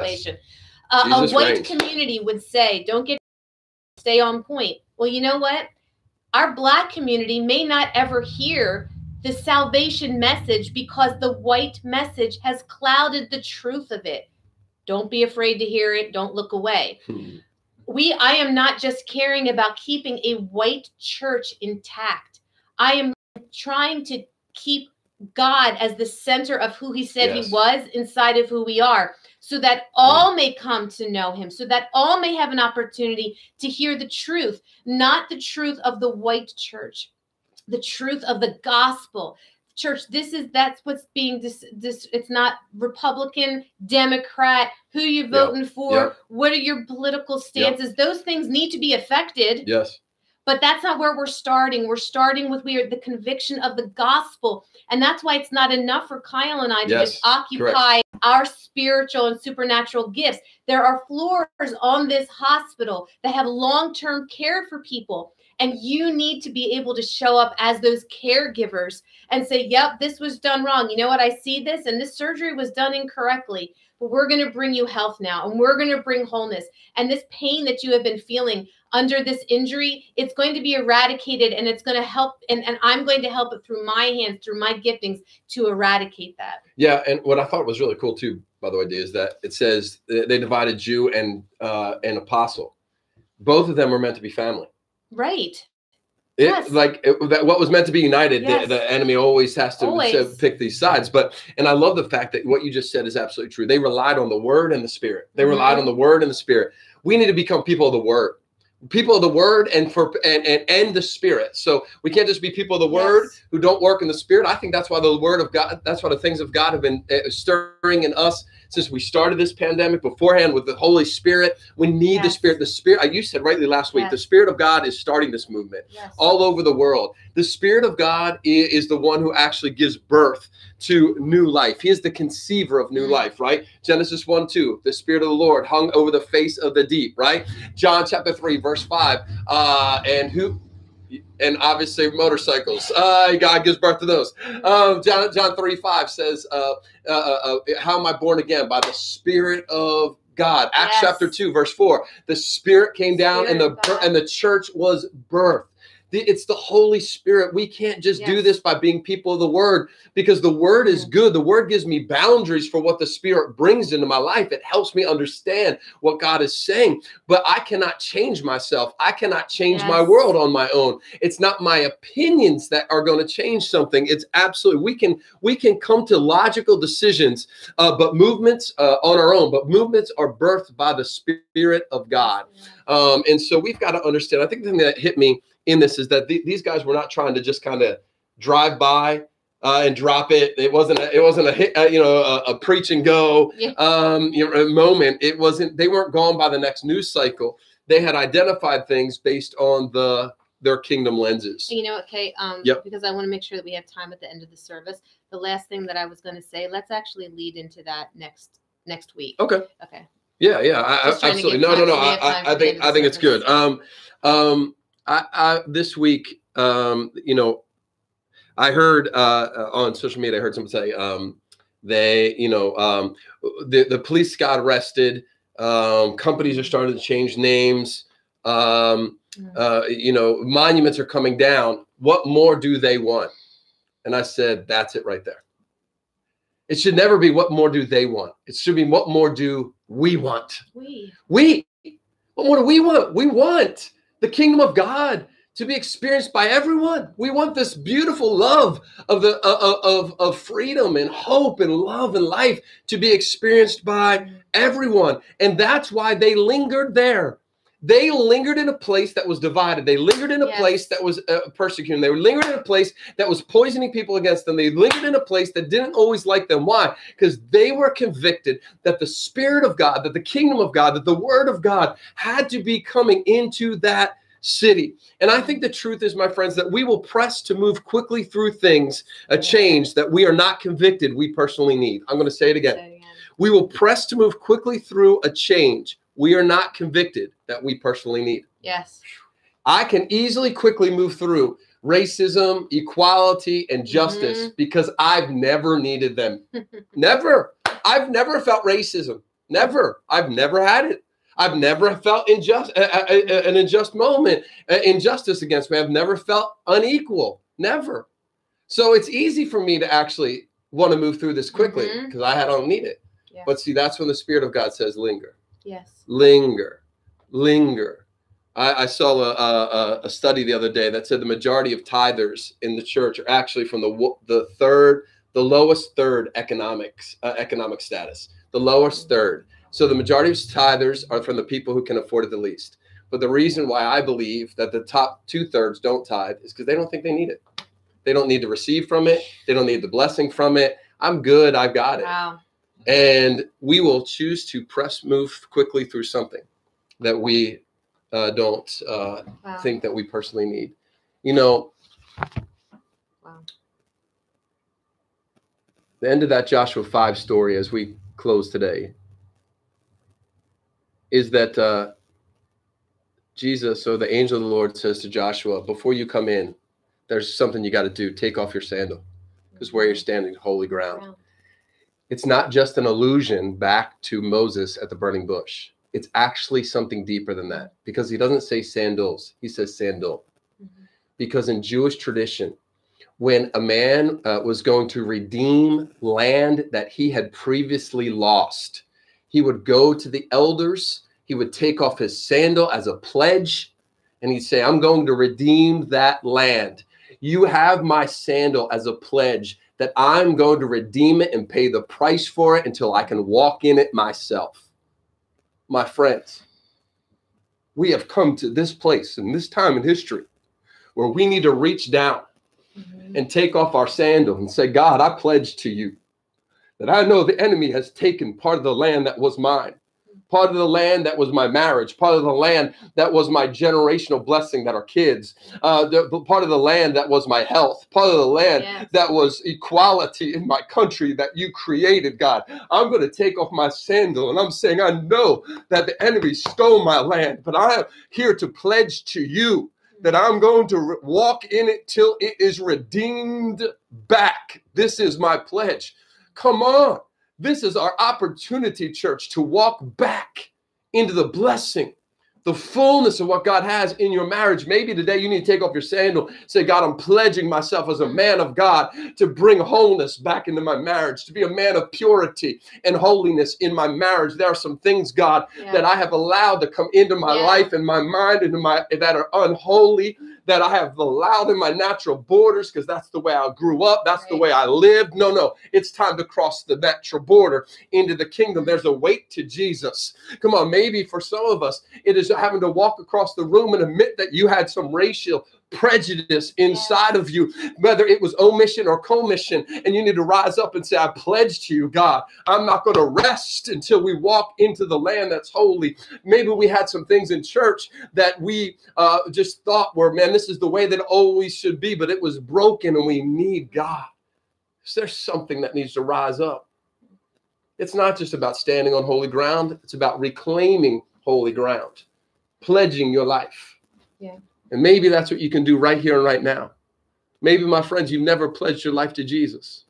salvation. A- a white reigns. community would say, don't get stay on point. Well, you know what? Our black community may not ever hear the salvation message because the white message has clouded the truth of it. Don't be afraid to hear it. Don't look away. Hmm. We I am not just caring about keeping a white church intact. I am trying to keep God as the center of who he said Yes. he was inside of who we are so that all may come to know him so that all may have an opportunity to hear the truth not the truth of the white church the truth of the gospel church this is that's what's being this this it's not republican democrat who you're voting for Yep. what are your political stances those things need to be affected Yes. But that's not where we're starting. We're starting with we are the conviction of the gospel. And that's why it's not enough for kyle and i to Yes, just occupy our spiritual and supernatural gifts. There are floors on this hospital that have long-term care for people. And you need to be able to show up as those caregivers and say yep this was done wrong. You know what? I see this and this surgery was done incorrectly we're going to bring you health now and we're going to bring wholeness and this pain that you have been feeling under this injury, it's going to be eradicated and it's going to help. And, and I'm going to help it through my hands, through my giftings to eradicate that. Yeah, and what I thought was really cool too, by the way, is that it says they they divided Jew and uh, and apostle. Both of them were meant to be family. Right. It, Yes. Like it, that, what was meant to be united, Yes. the, the enemy always has to, Always. pick these sides. But and I love the fact that what you just said is absolutely true. They relied on the word and the spirit. They relied Mhm. on the word and the spirit. We need to become people of the word, people of the word, and for and and, and the spirit. So we can't just be people of the word Yes. who don't work in the spirit. I think that's why the word of God, that's why the things of God have been uh, stirring in us since we started this pandemic beforehand with the Holy Spirit. We need the spirit. The spirit, you said rightly last week, Yes. the spirit of God is starting this movement Yes. all over the world. The Spirit of God is the one who actually gives birth to new life. He is the conceiver of new Mm. life, right? Genesis 1 2, the Spirit of the Lord hung over the face of the deep, right? John chapter 3, verse 5. Uh, and who? And obviously motorcycles. Uh, God gives birth to those. Um, John, John 3 5 says, uh, uh, uh, uh, How am I born again? By the Spirit of God. Acts Yes. chapter 2, verse 4. The Spirit came down and the and the church was birthed The- It's the Holy Spirit. We can't just do this by being people of the Word because the Word is good. The Word gives me boundaries for what the Spirit brings into my life. It helps me understand what God is saying, but I cannot change myself. I cannot change my world on my own. It's not my opinions that are going to change something. It's absolutely we can we can come to logical decisions, uh, but movements uh, on our own. But movements are birthed by the Spirit of God. Um, and so we've got to understand. I think the thing that hit me in this is that th- these guys were not trying to just kind of drive by uh, and drop it. It wasn't. A, it wasn't a hit. Uh, you know, a, a preach and go Yeah. um, you know, a moment. It wasn't. They weren't gone by the next news cycle. They had identified things based on the their kingdom lenses. You know what, Kate? Um, Yep. Because I want to make sure that we have time at the end of the service. The last thing that I was going to say, let's actually lead into that next next week. Okay. Okay. Yeah, yeah, I, Just I, trying to absolutely. No, no, no. I, I, think I think it's good. Um, um, I, I this week, um, you know, I heard uh, uh, on social media, I heard someone say, um, they, you know, um, the the police got arrested. Um, companies are starting to change names. Um, Mm. uh, you know, monuments are coming down. What more do they want? And I said, that's it right there. It should never be what more do they want. It should be what more do we want. We. We, what more do we want? We want the kingdom of God to be experienced by everyone. We want this beautiful love of the uh, of of freedom and hope and love and life to be experienced by everyone. And that's why they lingered there. They lingered in a place that was divided. They lingered in a Yes. place that was uh, persecuting. They lingered in a place that was poisoning people against them. They lingered in a place that didn't always like them. Why? Because they were convicted that the Spirit of God, that the kingdom of God, that the Word of God had to be coming into that city. And I think the truth is, my friends, that we will press to move quickly through things, a change that we are not convicted we personally need. I'm going to say it again. Say it again. We will press to move quickly through a change we are not convicted that we personally need. Yes. I can easily quickly move through racism, equality, and justice Mm-hmm. because I've never needed them. never. I've never felt racism. Never. I've never had it. I've never felt unjust, a- a- a- an unjust moment, uh, injustice against me. I've never felt unequal. Never. So it's easy for me to actually want to move through this quickly Mhm. because I don't need it. Yeah. But see, that's when the Spirit of God says, linger Yes. linger, linger. I, I saw a, a, a study the other day that said the majority of tithers in the church are actually from the the third, the lowest third economics uh, economic status, the lowest third. So the majority of tithers are from the people who can afford it the least. But the reason why I believe that the top two thirds don't tithe is because they don't think they need it. They don't need to receive from it. They don't need the blessing from it. I'm good. I've got it Wow. And we will choose to press move quickly through something that we uh, don't uh, Wow. think that we personally need you know Wow. the end of that joshua 5 story as we close today is that uh, jesus or the angel of the lord says to joshua before you come in there's something you got to do take off your sandal because where you're standing holy ground Wow. It's not just an allusion back to Moses at the burning bush. It's actually something deeper than that because he doesn't say sandals, he says sandal. Mhm. Because in Jewish tradition, when a man uh, was going to redeem land that he had previously lost, he would go to the elders, he would take off his sandal as a pledge, and he'd say, I'm going to redeem that land. You have my sandal as a pledge that I'm going to redeem it and pay the price for it until I can walk in it myself. My friends, we have come to this place in this time in history where we need to reach down Mhm. and take off our sandal and say, God, I pledge to you that I know the enemy has taken part of the land that was mine, part of the land that was my marriage, part of the land that was my generational blessing that are kids, uh, the, part of the land that was my health, part of the land Yes. that was equality in my country that you created, God. I'm going to take off my sandal and I'm saying, I know that the enemy stole my land, but I am here to pledge to you that I'm going to re- walk in it till it is redeemed back. This is my pledge. Come on. This is our opportunity, church, to walk back into the blessing, the fullness of what God has in your marriage. Maybe today you need to take off your sandal, say, God, I'm pledging myself as a man of God to bring wholeness back into my marriage, to be a man of purity and holiness in my marriage. There are some things, God, Yeah. that I have allowed to come into my Yeah. life and my mind into my that are unholy, that I have allowed in my natural borders because that's the way I grew up, that's the way I lived. No, no, it's time to cross the natural border into the kingdom. There's a weight to Jesus. Come on, maybe for some of us, it is having to walk across the room and admit that you had some racial prejudice inside of you, whether it was omission or commission, and you need to rise up and say, I pledge to you, God, I'm not going to rest until we walk into the land that's holy. Maybe we had some things in church that we uh, just thought were, man, this is the way that always should be, but it was broken and we need God. So there's something that needs to rise up. It's not just about standing on holy ground, it's about reclaiming holy ground, pledging your life. Yeah. And maybe that's what you can do right here and right now. Maybe, my friends, you've never pledged your life to Jesus.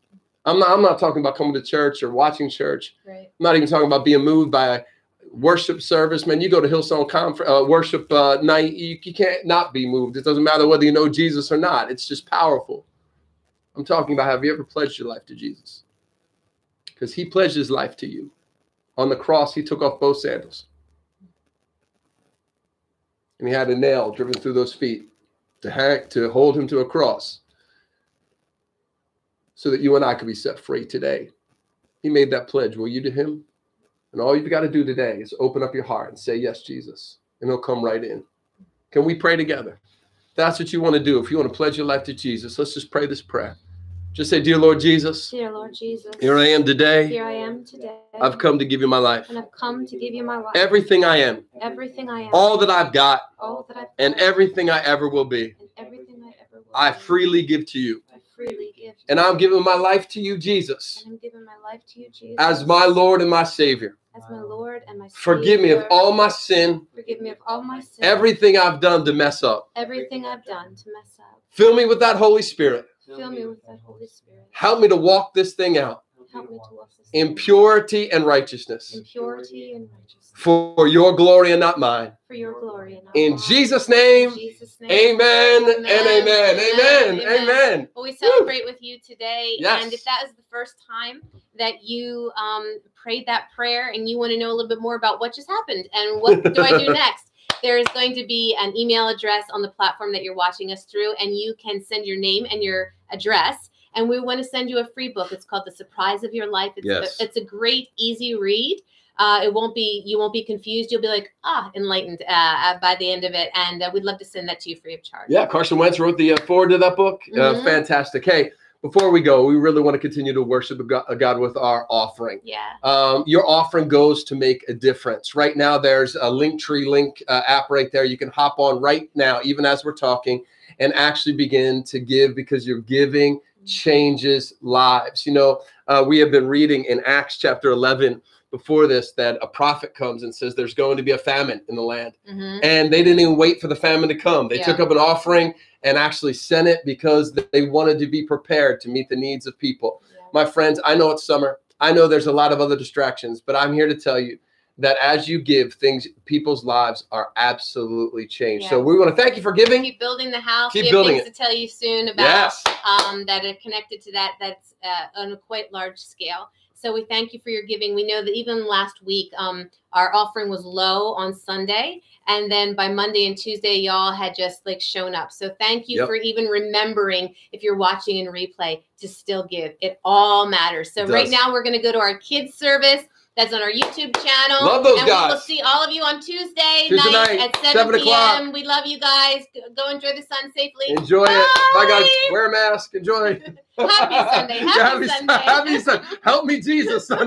I'm not, I'm not talking about coming to church or watching church. Right. I'm not even talking about being moved by a worship service. Man, you go to Hillsong conference, uh, worship uh, night, you, you can't not be moved. It doesn't matter whether you know Jesus or not. It's just powerful. I'm talking about have you ever pledged your life to Jesus? Because he pledged his life to you. On the cross, he took off both sandals. And he had a nail driven through those feet to, hang, to hold him to a cross so that you and I could be set free today. He made that pledge. Will you to him? And all you've got to do today is open up your heart and say, Yes, Jesus. And he'll come right in. Can we pray together? That's what you want to do. If you want to pledge your life to Jesus, let's just pray this prayer. Just say, Dear Lord Jesus, Dear Lord Jesus, here I am today. here I am today. I've come to give you my life. and I've come to give you my life. Everything I am, everything I am, all that I've got, all that I've and everything I ever will be, and everything I ever will. I freely give to you. I freely give. And. I'm giving my life to you, Jesus, And I'm giving my life to you, Jesus, as my Lord and my Savior. as my Lord and my Forgive me of all my sin, Forgive me of all my sins. everything I've done to mess up. everything I've done to mess up. Fill me with that Holy Spirit. Fill me with Holy Spirit. Help me to walk this thing out Help me to walk this in purity and righteousness in purity and righteousness for your glory and not mine. for your glory and not In mine. Jesus' name, Jesus' name. amen and Amen. amen. Amen. Amen. Amen. Well, we celebrate with you today. Yes. And if that is the first time that you um, prayed that prayer and you want to know a little bit more about what just happened and what do I do next, there is going to be an email address on the platform that you're watching us through, and you can send your name and your address. And we want to send you a free book. It's called The Surprise of Your Life. It's, Yes. a, it's a great, easy read. Uh, it won't be you won't be confused. You'll be like ah enlightened uh, uh, by the end of it, and uh, we'd love to send that to you free of charge. Yeah, Carson Wentz wrote the uh, foreword to that book. Uh, Mhm. fantastic. Hey, before we go, we really want to continue to worship a God, with our offering. Yeah. Um, your offering goes to make a difference. Right now, there's a Linktree link uh, app right there. You can hop on right now, even as we're talking, and actually begin to give because your giving changes lives. You know, uh, we have been reading in Acts chapter 11 before this that a prophet comes and says there's going to be a famine in the land. hmm And they didn't even wait for the famine to come. They Yeah. took up an offering and actually sent it because they wanted to be prepared to meet the needs of people my friends, I know it's summer. I know there's a lot of other distractions, but I'm here to tell you that as you give, things people's lives are absolutely changed. So we want to thank you for giving. Keep building the house. Keep we have building things it. to tell you soon about Yes. um, that are connected to that. That's uh, on a quite large scale. So we thank you for your giving. We know that even last week, um, our offering was low on Sunday, and then by Monday and Tuesday, y'all had just like shown up. So thank you Yep. for even remembering if you're watching in replay to still give. It all matters. So right now, we're going to go to our kids service. That's on our YouTube channel. Love those and we will see all of you on Tuesday, night, night, at 7, 7 o'clock. p.m. We love you guys. Go- enjoy the sun safely. Enjoy it. Bye, guys. Wear a mask. Enjoy. Happy Sunday. Happy Yeah, Sunday. Happy Sunday. Help me, Jesus. Sunday.